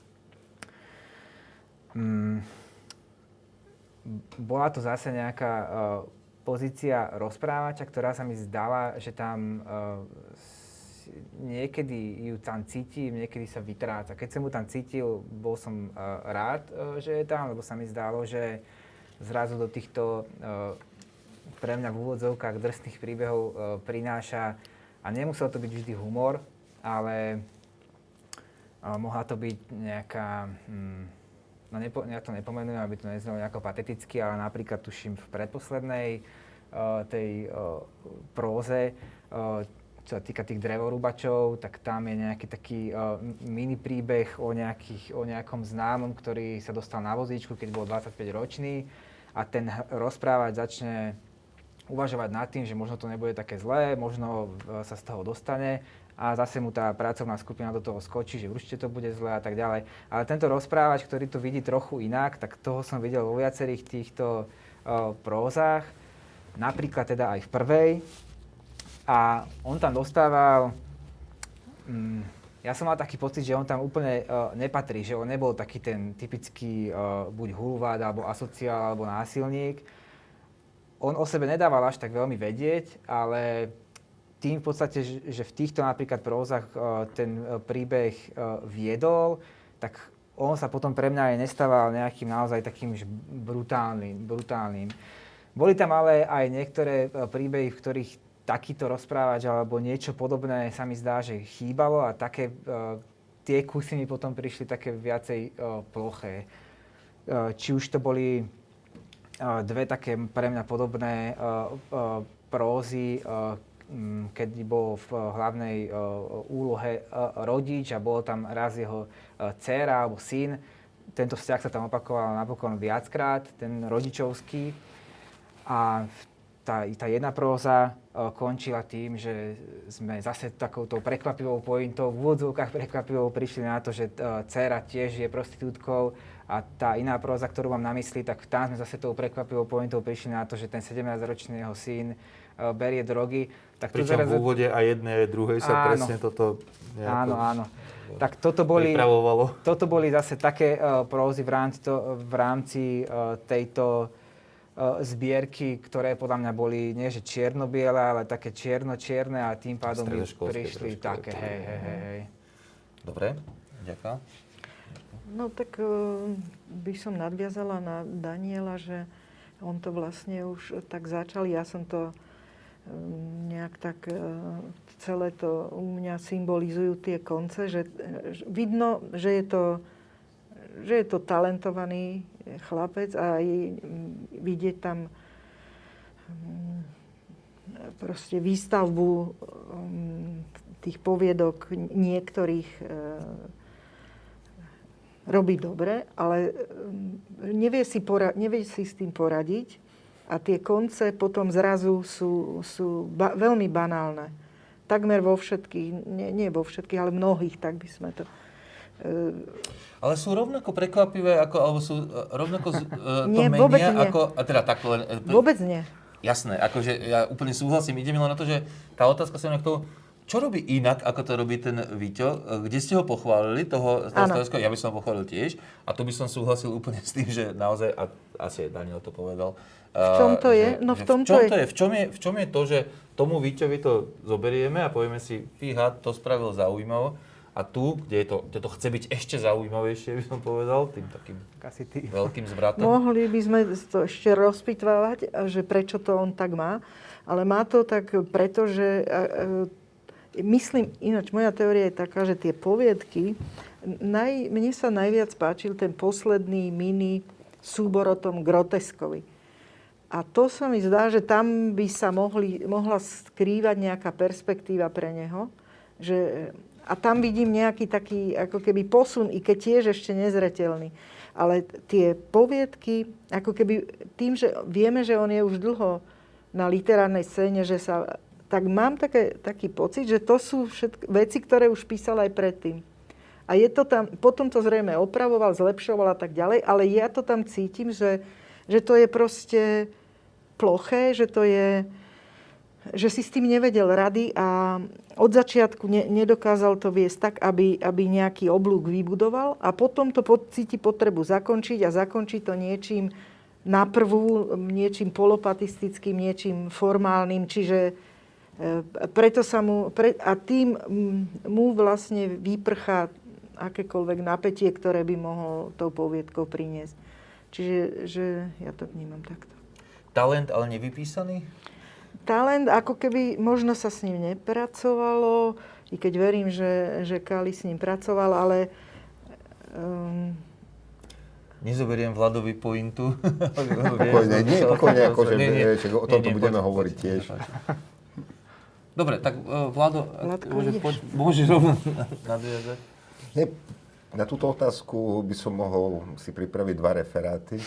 Mm, bola to zase nejaká uh, pozícia rozprávača, ktorá sa mi zdala, že tam uh, niekedy ju tam cítim, niekedy sa vytráca. Keď som mu tam cítil, bol som uh, rád, uh, že je tam, lebo sa mi zdalo, že zrazu do týchto uh, pre mňa v úvodzovkách drsných príbehov uh, prináša, a nemusel to byť vždy humor, ale uh, mohla to byť nejaká... Um, no nepo, ja to nepomenujem, aby to neznelo nejako pateticky, ale napríklad tuším v predposlednej uh, tej uh, próze, uh, čo sa týka tých drevorúbačov, tak tam je nejaký taký uh, mini príbeh o, nejakých, o nejakom známom, ktorý sa dostal na vozíčku, keď bol 25 ročný a ten rozprávať začne uvažovať nad tým, že možno to nebude také zlé, možno uh, sa z toho dostane a zase mu tá pracovná skupina do toho skočí, že určite to bude zle a tak ďalej. Ale tento rozprávač, ktorý to vidí trochu inak, tak toho som videl vo viacerých týchto uh, prózach, napríklad teda aj v prvej. A on tam dostával, um, ja som mal taký pocit, že on tam úplne uh, nepatrí, že on nebol taký ten typický uh, buď hulvád, alebo asociál, alebo násilník. On o sebe nedával až tak veľmi vedieť, ale tým v podstate, že v týchto napríklad prózach e, ten e, príbeh e, viedol, tak on sa potom pre mňa aj nestával nejakým naozaj takým brutálnym, brutálnym. Boli tam ale aj niektoré príbehy, v ktorých takýto rozprávač alebo niečo podobné sa mi zdá, že chýbalo a také, tie kusy mi potom prišli také viacej ploché. Či už to boli dve také pre mňa podobné prózy, Mm, keď bol v hlavnej e, úlohe e, rodič a bol tam raz jeho e, dcéra alebo syn. Tento vzťah sa tam opakoval napokon viackrát, ten rodičovský. A tá, tá jedna próza uh, končila tým, že sme zase takouto prekvapivou pointou, v úvodzovkách prekvapivou prišli na to, že uh, dcera tiež je prostitútkou a tá iná próza, ktorú mám na mysli, tak tam sme zase tou prekvapivou pointou prišli na to, že ten 17-ročný jeho syn uh, berie drogy. Tak Pričom zaraz... v úvode aj jednej, aj druhej sa áno, presne toto nejako... Áno, áno. Tak toto boli, toto boli zase také uh, prózy v rámci, to, v rámci uh, tejto zbierky, ktoré podľa mňa boli nie že čierno-biele, ale také čierno-čierne a tým pádom mi prišli také, hej, hej, hej, hej. Dobre, ďakujem. No tak uh, by som nadviazala na Daniela, že on to vlastne už tak začal. Ja som to nejak tak celé to u mňa symbolizujú tie konce, že vidno, že je to, že je to talentovaný chlapec a aj vidieť tam mm, proste výstavbu mm, tých poviedok niektorých e, robí dobre, ale mm, nevie si, pora- nevie si s tým poradiť a tie konce potom zrazu sú, sú ba- veľmi banálne. Takmer vo všetkých, nie, nie vo všetkých, ale mnohých, tak by sme to... Ale sú rovnako prekvapivé, ako, alebo sú e, rovnako uh, to nie, menia, vôbec nie. ako... A teda takto len... Uh, vôbec nie. Jasné, akože ja úplne súhlasím. Ide mi len na to, že tá otázka sa k tomu, čo robí inak, ako to robí ten Víťo? Kde ste ho pochválili, toho, toho Ja by som ho pochválil tiež. A tu by som súhlasil úplne s tým, že naozaj, a asi Daniel to povedal, v čom to je? No v tom v čom to je? V čom je, v čom je to, že tomu Víťovi to zoberieme a povieme si, fíha, to spravil zaujímaво. A tu, kde, je to, kde to chce byť ešte zaujímavejšie, by som povedal, tým takým Asi ty. veľkým zvratom. Mohli by sme to ešte rozpitvávať, že prečo to on tak má. Ale má to tak preto, že myslím, ináč moja teória je taká, že tie poviedky, naj, mne sa najviac páčil ten posledný mini súbor o tom groteskovi a to sa mi zdá, že tam by sa mohli, mohla skrývať nejaká perspektíva pre neho. Že, a tam vidím nejaký taký ako keby posun, i keď tiež ešte nezretelný. Ale tie poviedky, ako keby tým, že vieme, že on je už dlho na literárnej scéne, že sa, tak mám také, taký pocit, že to sú všetky veci, ktoré už písal aj predtým. A je to tam, potom to zrejme opravoval, zlepšoval a tak ďalej, ale ja to tam cítim, že, že to je proste ploché, že to je že si s tým nevedel rady a od začiatku ne, nedokázal to viesť tak, aby, aby nejaký oblúk vybudoval a potom to cíti potrebu zakončiť a zakončiť to niečím naprvu, niečím polopatistickým, niečím formálnym, čiže e, preto sa mu, pre, a tým mu vlastne vyprchá akékoľvek napätie, ktoré by mohol tou poviedkou priniesť. Čiže že ja to vnímam takto. Talent, ale nevypísaný? Talent, ako keby možno sa s ním nepracovalo, i keď verím, že, že Kali s ním pracoval, ale... Um, Nezoberiem Vladovi pointu. pokojne, nie, pokojne, akože nie, nie, o tomto nie, budeme poď, hovoriť poď, tiež. Dobre, tak uh, Vlado, môže, poď, môžeš rovno nadviazať. Na túto otázku by som mohol si pripraviť dva referáty.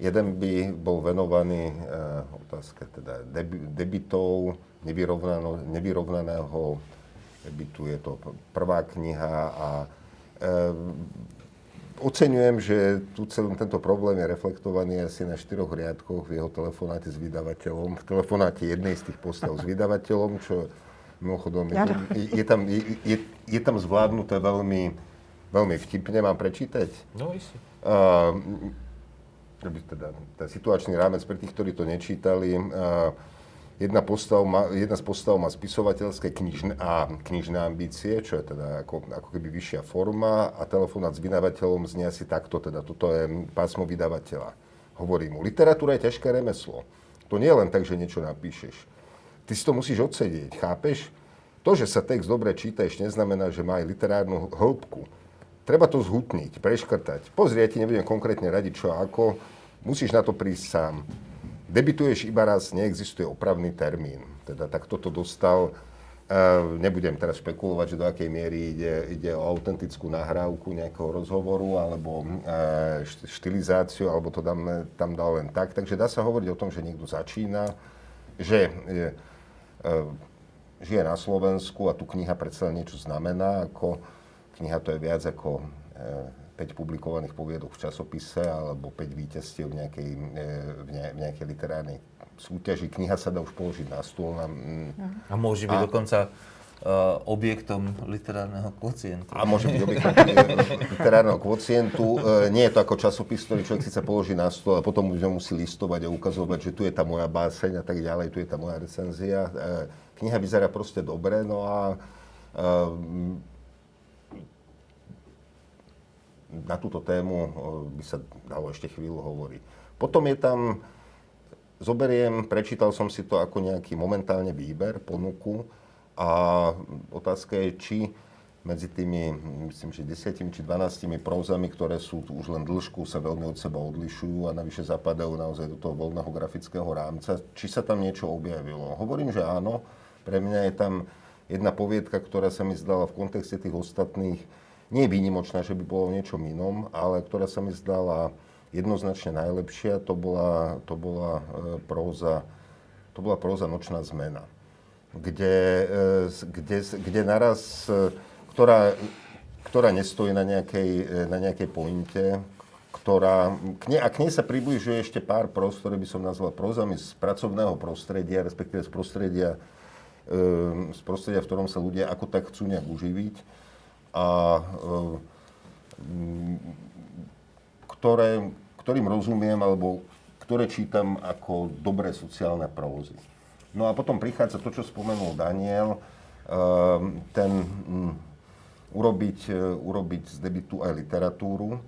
Jeden by bol venovaný e, otázke teda debitov, nevyrovnaného debitu. Je to prvá kniha a e, oceňujem, že tu celý tento problém je reflektovaný asi na štyroch riadkoch v jeho telefonáte s vydavateľom, v telefonáte jednej z tých postav s vydavateľom, čo mimochodom je, je, je, tam, je, je, je tam zvládnuté veľmi, veľmi vtipne. Mám prečítať? No, isi. Uh, teda ten situačný rámec pre tých, ktorí to nečítali. Jedna, postav má, jedna z postav má spisovateľské knižné, a knižné ambície, čo je teda ako, ako keby vyššia forma a telefonát s vydavateľom znie asi takto, teda toto je pásmo vydavateľa. Hovorí mu, literatúra je ťažké remeslo. To nie je len tak, že niečo napíšeš. Ty si to musíš odsedieť, chápeš? To, že sa text dobre číta, ešte neznamená, že má aj literárnu hĺbku. Treba to zhutniť, preškrtať. Pozri, ja ti nebudem konkrétne radiť, čo ako. Musíš na to prísť sám. Debituješ iba raz, neexistuje opravný termín. Teda tak toto dostal. Uh, nebudem teraz špekulovať, že do akej miery ide, ide o autentickú nahrávku nejakého rozhovoru alebo uh, štilizáciu, alebo to dám, tam dal len tak. Takže dá sa hovoriť o tom, že niekto začína, že je, žije na Slovensku a tu kniha predsa niečo znamená, ako kniha to je viac ako 5 publikovaných poviedok v časopise alebo 5 víťazstiev v nejakej, v nejakej literárnej súťaži. Kniha sa dá už položiť na stôl. Na, a môže byť a, dokonca uh, objektom literárneho kvocientu. A môže byť objektom literárneho kvocientu. Uh, nie je to ako časopis, ktorý človek síce položí na stôl a potom už musí listovať a ukazovať, že tu je tá moja báseň a tak ďalej, tu je tá moja recenzia. Uh, kniha vyzerá proste dobre, no a na túto tému by sa dalo ešte chvíľu hovoriť. Potom je tam, zoberiem, prečítal som si to ako nejaký momentálne výber, ponuku, a otázka je, či medzi tými, myslím, že 10 či 12 prózami, ktoré sú tu už len dĺžku, sa veľmi od seba odlišujú a navyše zapadajú naozaj do toho voľného grafického rámca. Či sa tam niečo objavilo? Hovorím, že áno. Pre mňa je tam jedna poviedka, ktorá sa mi zdala v kontexte tých ostatných nie výnimočná, že by bolo v niečom inom, ale ktorá sa mi zdala jednoznačne najlepšia, to bola, to bola e, próza, to bola próza Nočná zmena kde, e, kde, kde naraz, e, ktorá, ktorá nestojí na nejakej, na nejakej pointe, ktorá, k nej, a k nej sa približuje ešte pár pros, ktoré by som nazval prozami z pracovného prostredia, respektíve z prostredia, z prostredia, v ktorom sa ľudia ako tak chcú nejak uživiť a ktoré, ktorým rozumiem, alebo ktoré čítam ako dobré sociálne prózy. No a potom prichádza to, čo spomenul Daniel, ehm, ten urobiť, e, urobiť z debitu aj literatúru.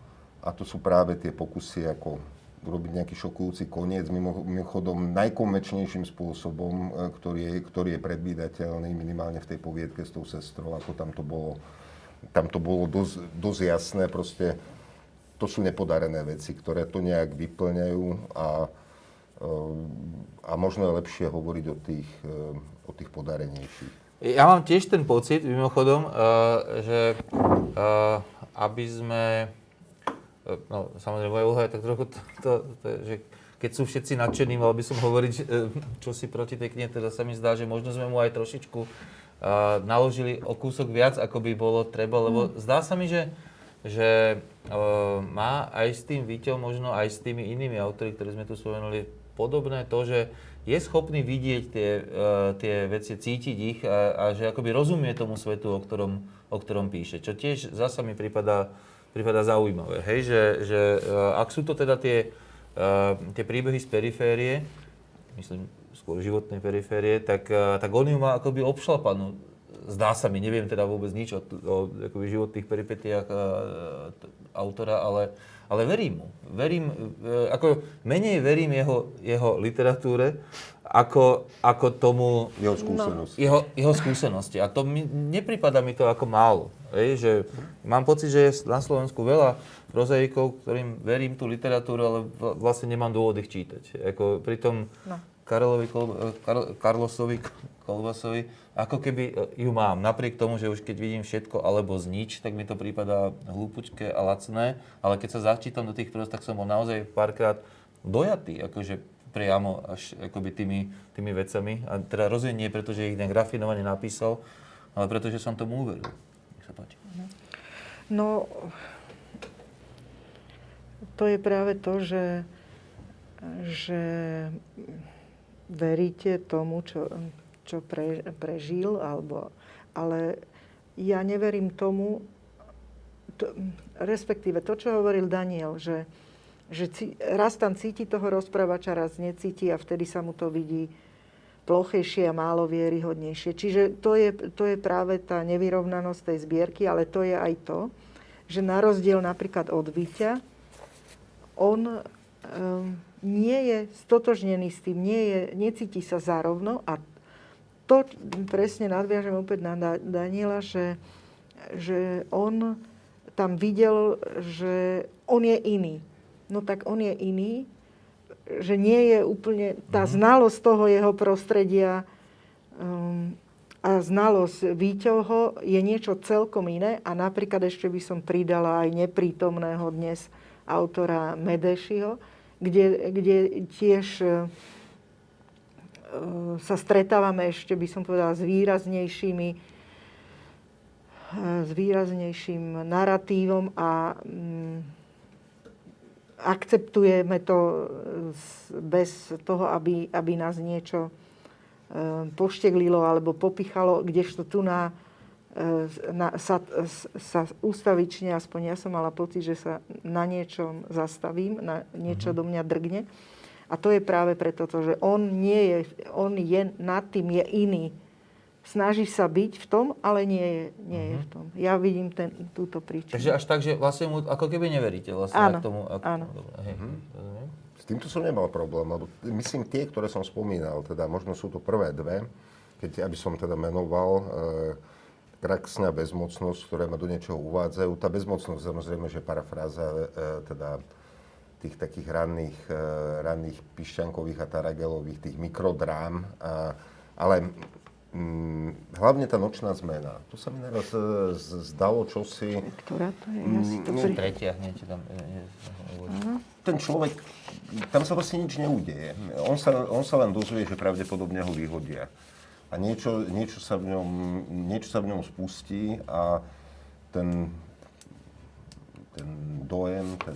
A to sú práve tie pokusy, ako urobiť nejaký šokujúci koniec, mimochodom najkonvečnejším spôsobom, e, ktorý je, ktorý je predvídateľný, minimálne v tej poviedke s tou sestrou, ako tam to bolo, tam to bolo dosť, dosť jasné. Proste to sú nepodarené veci, ktoré to nejak vyplňajú a a možno je lepšie hovoriť o tých, o tých podarenejších. Ja mám tiež ten pocit, mimochodom, že aby sme, no samozrejme moja úloha je tak trochu to, to, to, že keď sú všetci nadšení, mal by som hovoriť, čo si proti tej knihe, teda sa mi zdá, že možno sme mu aj trošičku naložili o kúsok viac, ako by bolo treba, lebo mm. zdá sa mi, že že uh, má aj s tým Víťom, možno aj s tými inými autori, ktorí sme tu spomenuli, podobné to, že je schopný vidieť tie, uh, tie veci, cítiť ich a, a že akoby rozumie tomu svetu, o ktorom, o ktorom píše. Čo tiež zasa mi prípada, prípada zaujímavé. Hej, že, že uh, ak sú to teda tie, uh, tie príbehy z periférie, myslím skôr životnej periférie, tak, uh, tak on ju má akoby obšlapanú. Zdá sa mi, neviem teda vôbec nič o, o akoby životných peripetiách uh, autora, ale ale verím mu. Verím, e, ako menej verím jeho, jeho literatúre, ako, ako tomu... Jeho skúsenosti. Jeho, jeho skúsenosti. A to mi, nepripada mi to ako málo. Ej, že mám pocit, že je na Slovensku veľa prozaikov, ktorým verím tú literatúru, ale vlastne nemám dôvod ich čítať. Ako, pritom no. Karlovi, Kar, Karlosovi Kolbasovi, ako keby e, ju mám. Napriek tomu, že už keď vidím všetko alebo znič, tak mi to prípada hlúpučké a lacné, ale keď sa začítam do tých prost, tak som bol naozaj párkrát dojatý, akože priamo až akoby tými, tými vecami. A teda rozhodne nie, pretože ich nejak rafinovane napísal, ale pretože som tomu uveril. Nech sa páči. No, to je práve to, že, že veríte tomu, čo, čo pre, prežil, alebo, ale ja neverím tomu, to, respektíve to, čo hovoril Daniel, že, že cí, raz tam cíti toho rozprávača, raz necíti a vtedy sa mu to vidí plochejšie a málo vieryhodnejšie. Čiže to je, to je práve tá nevyrovnanosť tej zbierky, ale to je aj to, že na rozdiel napríklad od Víťa, on um, nie je stotožnený s tým, nie je, necíti sa zárovno a to presne nadviažem opäť na Daniela, že, že on tam videl, že on je iný. No tak on je iný, že nie je úplne tá mhm. znalosť toho jeho prostredia um, a znalosť Víťovho je niečo celkom iné a napríklad ešte by som pridala aj neprítomného dnes autora Medešiho, kde, kde tiež e, sa stretávame ešte, by som povedala, s výraznejšími s výraznejším narratívom a mm, akceptujeme to bez toho, aby, aby nás niečo pošteglilo alebo popichalo, kdežto tu na na, sa, sa ústavične, aspoň ja som mala pocit, že sa na niečom zastavím, na niečo mm-hmm. do mňa drgne. A to je práve preto, že on nie je, on je nad tým, je iný. Snaží sa byť v tom, ale nie je, nie mm-hmm. je v tom. Ja vidím ten, túto príčinu. Takže až tak, že vlastne mu ako keby neveríte vlastne áno, k tomu. Ako, áno. Dobre, hej. Mm-hmm. S týmto som nemal problém, lebo myslím tie, ktoré som spomínal, teda možno sú to prvé dve, keď aby som teda menoval, e, praxná bezmocnosť, ktoré ma do niečoho uvádzajú. Tá bezmocnosť samozrejme, že parafráza e, teda tých takých ranných, e, ranných pišťankových a taragelových, tých mikrodrám. A, ale mm, hlavne tá nočná zmena. To sa mi naraz e, zdalo čosi... Ktorá to je? Ja si to pri... Tretia, hneď tam... Ten človek, tam sa vlastne nič neudeje. On sa, on sa len dozvie, že pravdepodobne ho vyhodia a niečo, niečo, sa v ňom, niečo sa v ňom spustí a ten, ten dojem, ten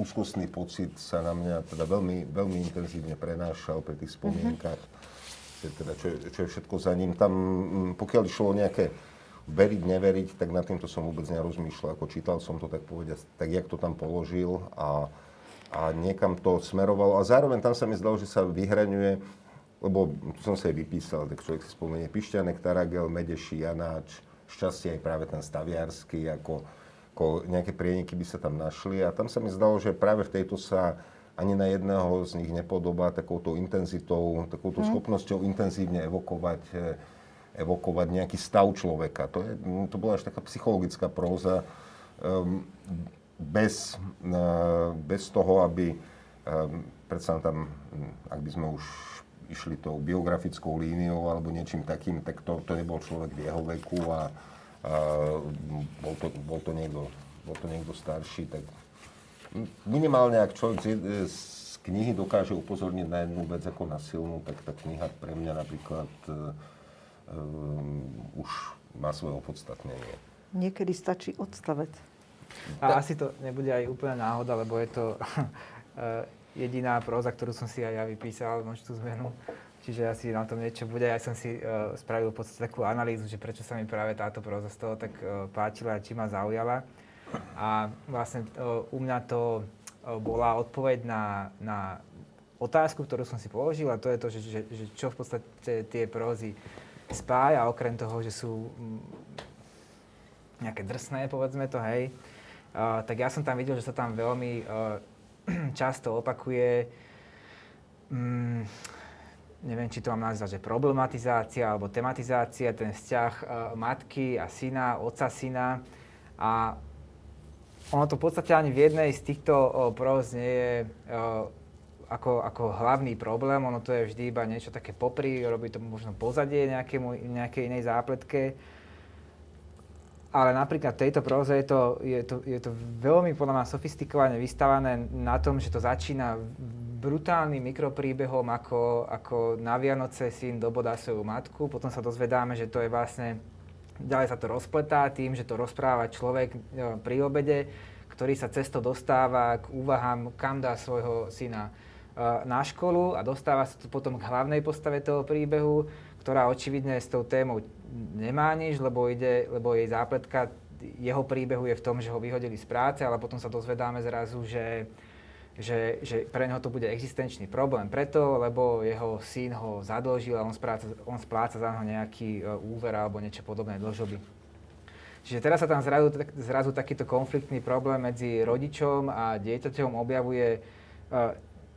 úzkostný pocit sa na mňa teda veľmi, veľmi intenzívne prenášal pri tých spomienkach. Mm-hmm. Teda, čo, čo je všetko za ním. Tam, pokiaľ išlo o nejaké veriť, neveriť, tak nad týmto som vôbec nerozmýšľal. Ako čítal som to, tak povedať, tak jak to tam položil a, a niekam to smerovalo. A zároveň tam sa mi zdalo, že sa vyhraňuje lebo tu som sa aj vypísal, tak človek si spomenie Pišťanek, Taragel, Medeši, Janáč, šťastie aj práve ten staviársky, ako, ako nejaké prieniky by sa tam našli a tam sa mi zdalo, že práve v tejto sa ani na jedného z nich nepodobá takouto intenzitou, takouto hmm. schopnosťou intenzívne evokovať, eh, evokovať nejaký stav človeka. To, je, to bola až taká psychologická próza, um, bez, uh, bez toho, aby um, predsa tam, ak by sme už išli tou biografickou líniou alebo niečím takým, tak to, to nebol človek v jeho veku a, a bol, to, bol, to niekto, bol to niekto starší, tak minimálne ak človek z, z knihy dokáže upozorniť na jednu vec ako na silnú, tak tá kniha pre mňa napríklad um, už má svoje opodstatnenie. Niekedy stačí odstavec. A asi to nebude aj úplne náhoda, lebo je to jediná próza, ktorú som si aj ja vypísal, tú zmenu. Čiže asi na tom niečo bude. Ja som si uh, spravil v podstate takú analýzu, že prečo sa mi práve táto próza z toho tak uh, páčila a či ma zaujala. A vlastne uh, u mňa to uh, bola odpoveď na, na otázku, ktorú som si položil a to je to, že, že, že čo v podstate tie prózy spája, okrem toho, že sú nejaké drsné, povedzme to, hej. Uh, tak ja som tam videl, že sa tam veľmi uh, často opakuje, mm, neviem, či to mám nazvať, že problematizácia alebo tematizácia, ten vzťah uh, matky a syna, otca syna. A ono to v podstate ani v jednej z týchto uh, próz nie je uh, ako, ako hlavný problém, ono to je vždy iba niečo také popri, robí to možno pozadie nejakému, nejakej inej zápletke ale napríklad tejto próze je to, je, to, je to veľmi podľa mňa sofistikovane vystavané na tom, že to začína brutálnym mikropríbehom, ako, ako na Vianoce syn dobodá svoju matku, potom sa dozvedáme, že to je vlastne, ďalej sa to rozpletá tým, že to rozpráva človek e, pri obede, ktorý sa cesto dostáva k úvahám, kam dá svojho syna e, na školu a dostáva sa to potom k hlavnej postave toho príbehu, ktorá očividne s tou témou nemá nič, lebo, ide, lebo jej zápletka jeho príbehu je v tom, že ho vyhodili z práce, ale potom sa dozvedáme zrazu, že, že, že pre neho to bude existenčný problém preto, lebo jeho syn ho zadlžil a on spláca, on spláca za neho nejaký uh, úver alebo niečo podobné dlžoby. Čiže teraz sa tam zrazu, zrazu takýto konfliktný problém medzi rodičom a dieťaťom objavuje uh,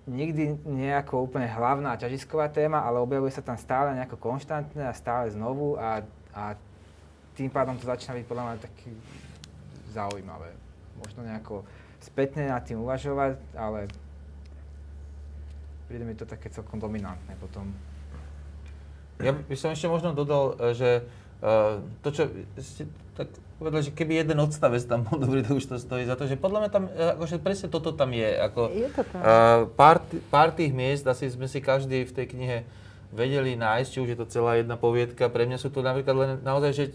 nikdy nejako úplne hlavná ťažisková téma, ale objavuje sa tam stále nejako konštantne a stále znovu a, a tým pádom to začína byť podľa mňa taký zaujímavé. Možno nejako spätne nad tým uvažovať, ale príde mi to také celkom dominantné potom. Ja by som ešte možno dodal, že uh, to, čo ste tak povedal, že keby jeden odstavec tam bol dobrý, to už to stojí za to, že podľa mňa tam, e, akože presne toto tam je. Ako, je to tam. Uh, pár, pár tých miest, asi sme si každý v tej knihe vedeli nájsť, či už je to celá jedna poviedka. Pre mňa sú to napríklad len naozaj, že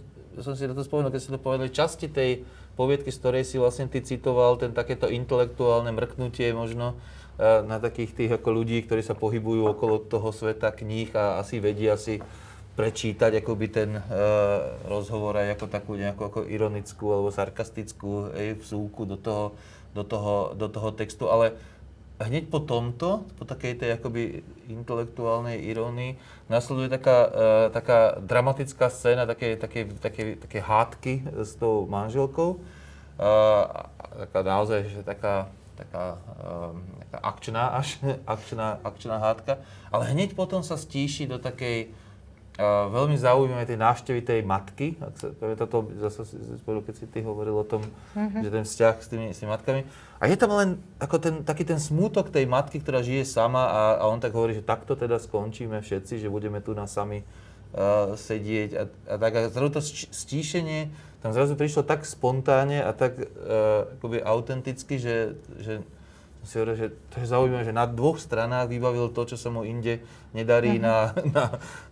som si na to spomenul, keď si to povedali, časti tej poviedky, z ktorej si vlastne ty citoval, ten takéto intelektuálne mrknutie možno e, na takých tých ako ľudí, ktorí sa pohybujú okolo toho sveta kníh a asi vedia si prečítať akoby ten uh, rozhovor aj ako takú nejakú ako ironickú alebo sarkastickú ej, vsúku do toho, do, toho, do toho textu, ale hneď po tomto, po takej tej akoby intelektuálnej irónii, nasleduje taká, uh, taká dramatická scéna, také, také, také, také hádky s tou manželkou. Uh, taká naozaj, že taká, taká, um, taká akčná až, akčná, akčná hádka. Ale hneď potom sa stíši do takej, Uh, veľmi zaujímavé tej návštevy tej matky. Ak sa, zase si spolu, keď si ty hovoril o tom, mm-hmm. že ten vzťah s tými, s tými matkami. A je tam len ako ten, taký ten smútok tej matky, ktorá žije sama a, a on tak hovorí, že takto teda skončíme všetci, že budeme tu na sami uh, sedieť a, a tak. A zrazu to stíšenie tam zrazu prišlo tak spontánne a tak uh, akoby autenticky, že, že si hovoril, že to je zaujímavé, že na dvoch stranách vybavil to, čo sa mu inde nedarí uh-huh. na, na,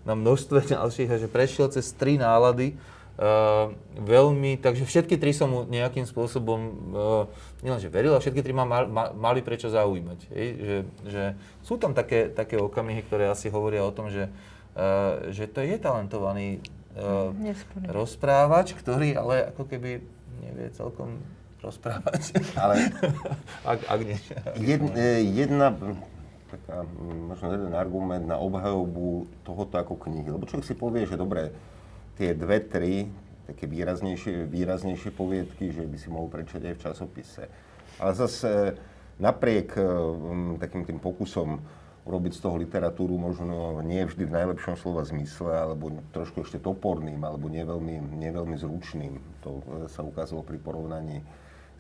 na množstve ďalších a že prešiel cez tri nálady. Uh, veľmi, takže všetky tri som mu nejakým spôsobom, uh, nielenže veril, ale všetky tri ma, ma mali prečo zaujímať. Hej? Že, že sú tam také, také okamihy, ktoré asi hovoria o tom, že, uh, že to je talentovaný uh, rozprávač, ktorý ale ako keby nevie celkom rozprávať. Ale ak, ak nie. Jed, e, jedna, taká, možno jeden argument na obhajobu tohoto ako knihy. Lebo človek si povie, že dobre, tie dve, tri také výraznejšie, výraznejšie poviedky, že by si mohol prečítať aj v časopise. Ale zase napriek um, takým tým pokusom urobiť z toho literatúru možno nie vždy v najlepšom slova zmysle, alebo trošku ešte toporným, alebo nie veľmi, nie veľmi zručným. To sa ukázalo pri porovnaní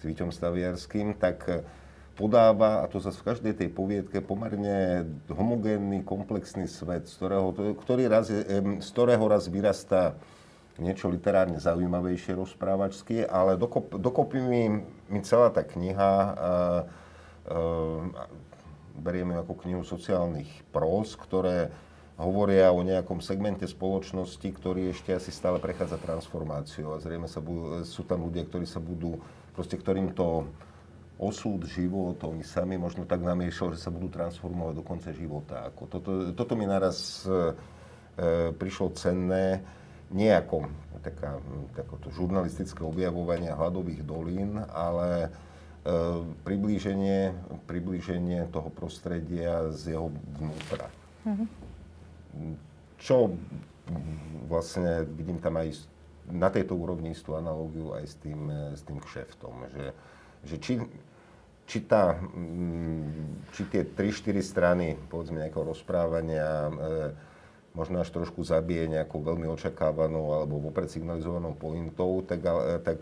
s Víťom Staviarským, tak eh, podáva, a to zase v každej tej poviedke, pomerne homogénny, komplexný svet, z ktorého, ktorý raz, z ktorého raz vyrastá niečo literárne zaujímavejšie rozprávačské, ale dokop, dokopy mi, mi celá tá kniha, uh, uh, berieme ako knihu sociálnych prós, ktoré hovoria o nejakom segmente spoločnosti, ktorý ešte asi stále prechádza transformáciou. A zrejme sa budú, sú tam ľudia, ktorí sa budú proste ktorým to osud, život, oni sami možno tak namiešal, že sa budú transformovať do konca života. Ako toto, toto mi naraz e, prišlo cenné, nie ako taká, takoto žurnalistické objavovanie hladových dolín, ale e, priblíženie, priblíženie toho prostredia z jeho vnútra. Mm-hmm. Čo vlastne vidím tam aj na tejto úrovni istú analógiu aj s tým, e, s tým kšeftom, že, že či, či, tá, mm, či tie 3-4 strany, povedzme, nejakého rozprávania e, možno až trošku zabije nejakou veľmi očakávanou alebo vopred signalizovanou pointou, tak, e, tak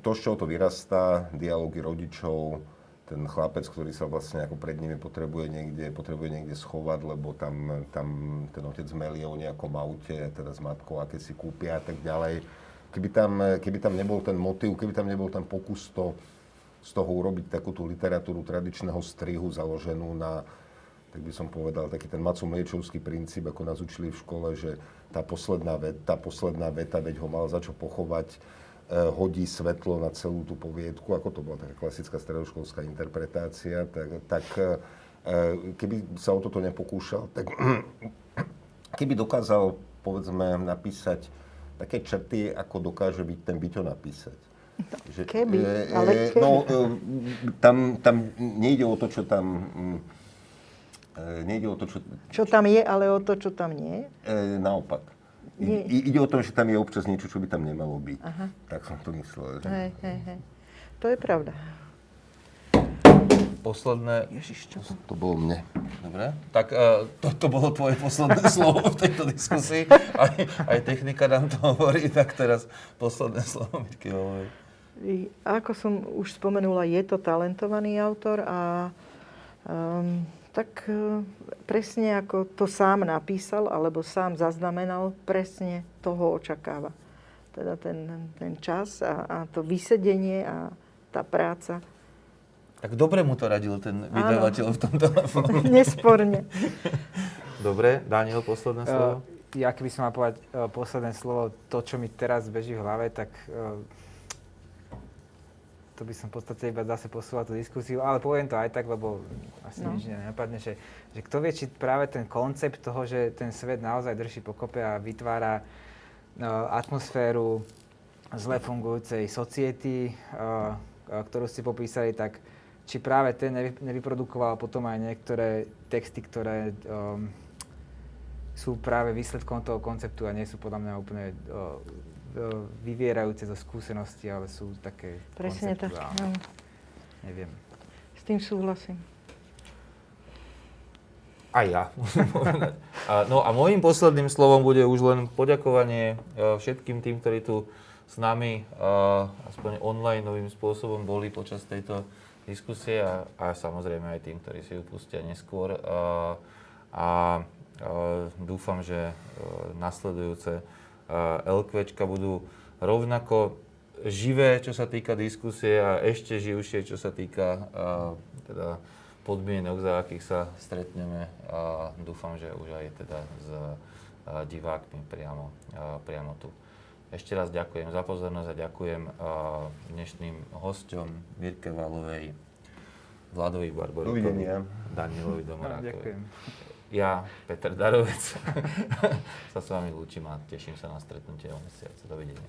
to, z čoho to vyrastá, dialógy rodičov, ten chlapec, ktorý sa vlastne ako pred nimi potrebuje niekde, potrebuje niekde schovať, lebo tam, tam ten otec melie o nejakom aute, teda s matkou, aké si kúpia a tak ďalej. Keby tam, keby tam nebol ten motiv, keby tam nebol ten pokus to, z toho urobiť takú tú literatúru tradičného strihu založenú na, tak by som povedal, taký ten Macu Mliečovský princíp, ako nás učili v škole, že tá posledná, veta, tá posledná veta, veď ho mal za čo pochovať, hodí svetlo na celú tú poviedku, ako to bola taká klasická stredoškolská interpretácia, tak, tak e, keby sa o toto nepokúšal, tak keby dokázal, povedzme, napísať také črty, ako dokáže byť ten byťo napísať. Že, keby, e, ale keby. No, tam, tam nejde o to, čo tam... Nejde o to, čo... Čo tam je, ale o to, čo tam nie? Naopak. Nie. I, ide o to, že tam je občas niečo, čo by tam nemalo byť. Aha. Tak som to myslel. Že... Hej, hej, hej. To je pravda. Posledné... Ježiš, čo to? To bolo mne. Dobre. Tak uh, to, to bolo tvoje posledné slovo v tejto diskusii. Aj, aj technika nám to hovorí, tak teraz posledné slovo Mirky Ako som už spomenula, je to talentovaný autor a um, tak e, presne ako to sám napísal, alebo sám zaznamenal, presne toho očakáva. Teda ten, ten čas a, a to vysedenie a tá práca. Tak dobre mu to radil ten vydavateľ v tom telefóne. Nesporne. Dobre, Daniel, posledné slovo? Uh, ja keby som mal povedať uh, posledné slovo, to, čo mi teraz beží v hlave, tak uh, to by som v podstate iba zase posúval tú diskusiu, ale poviem to aj tak, lebo asi no. nič nenapadne, že, že kto vie, či práve ten koncept toho, že ten svet naozaj drží pokope a vytvára uh, atmosféru zle fungujúcej society, uh, ktorú ste popísali, tak či práve ten nevy, nevyprodukoval potom aj niektoré texty, ktoré um, sú práve výsledkom toho konceptu a nie sú podľa mňa úplne uh, vyvierajúce zo skúsenosti, ale sú také Presne tak, no. Neviem. S tým súhlasím. Aj ja, musím povedať. A, no a môjim posledným slovom bude už len poďakovanie uh, všetkým tým, ktorí tu s nami uh, aspoň online novým spôsobom boli počas tejto diskusie a, a samozrejme aj tým, ktorí si ju pustia neskôr. A uh, dúfam, že nasledujúce LQčka budú rovnako živé, čo sa týka diskusie a ešte živšie, čo sa týka teda podmienok, za akých sa stretneme a dúfam, že už aj teda s divákmi priamo, priamo tu. Ešte raz ďakujem za pozornosť a ďakujem dnešným hosťom Mirke Valovej, Vladovi Barborukovi, Danielovi Domorákovi. Ďakujem ja, Peter Darovec, sa s vami lúčim a teším sa na stretnutie o mesiac. Dovidenia.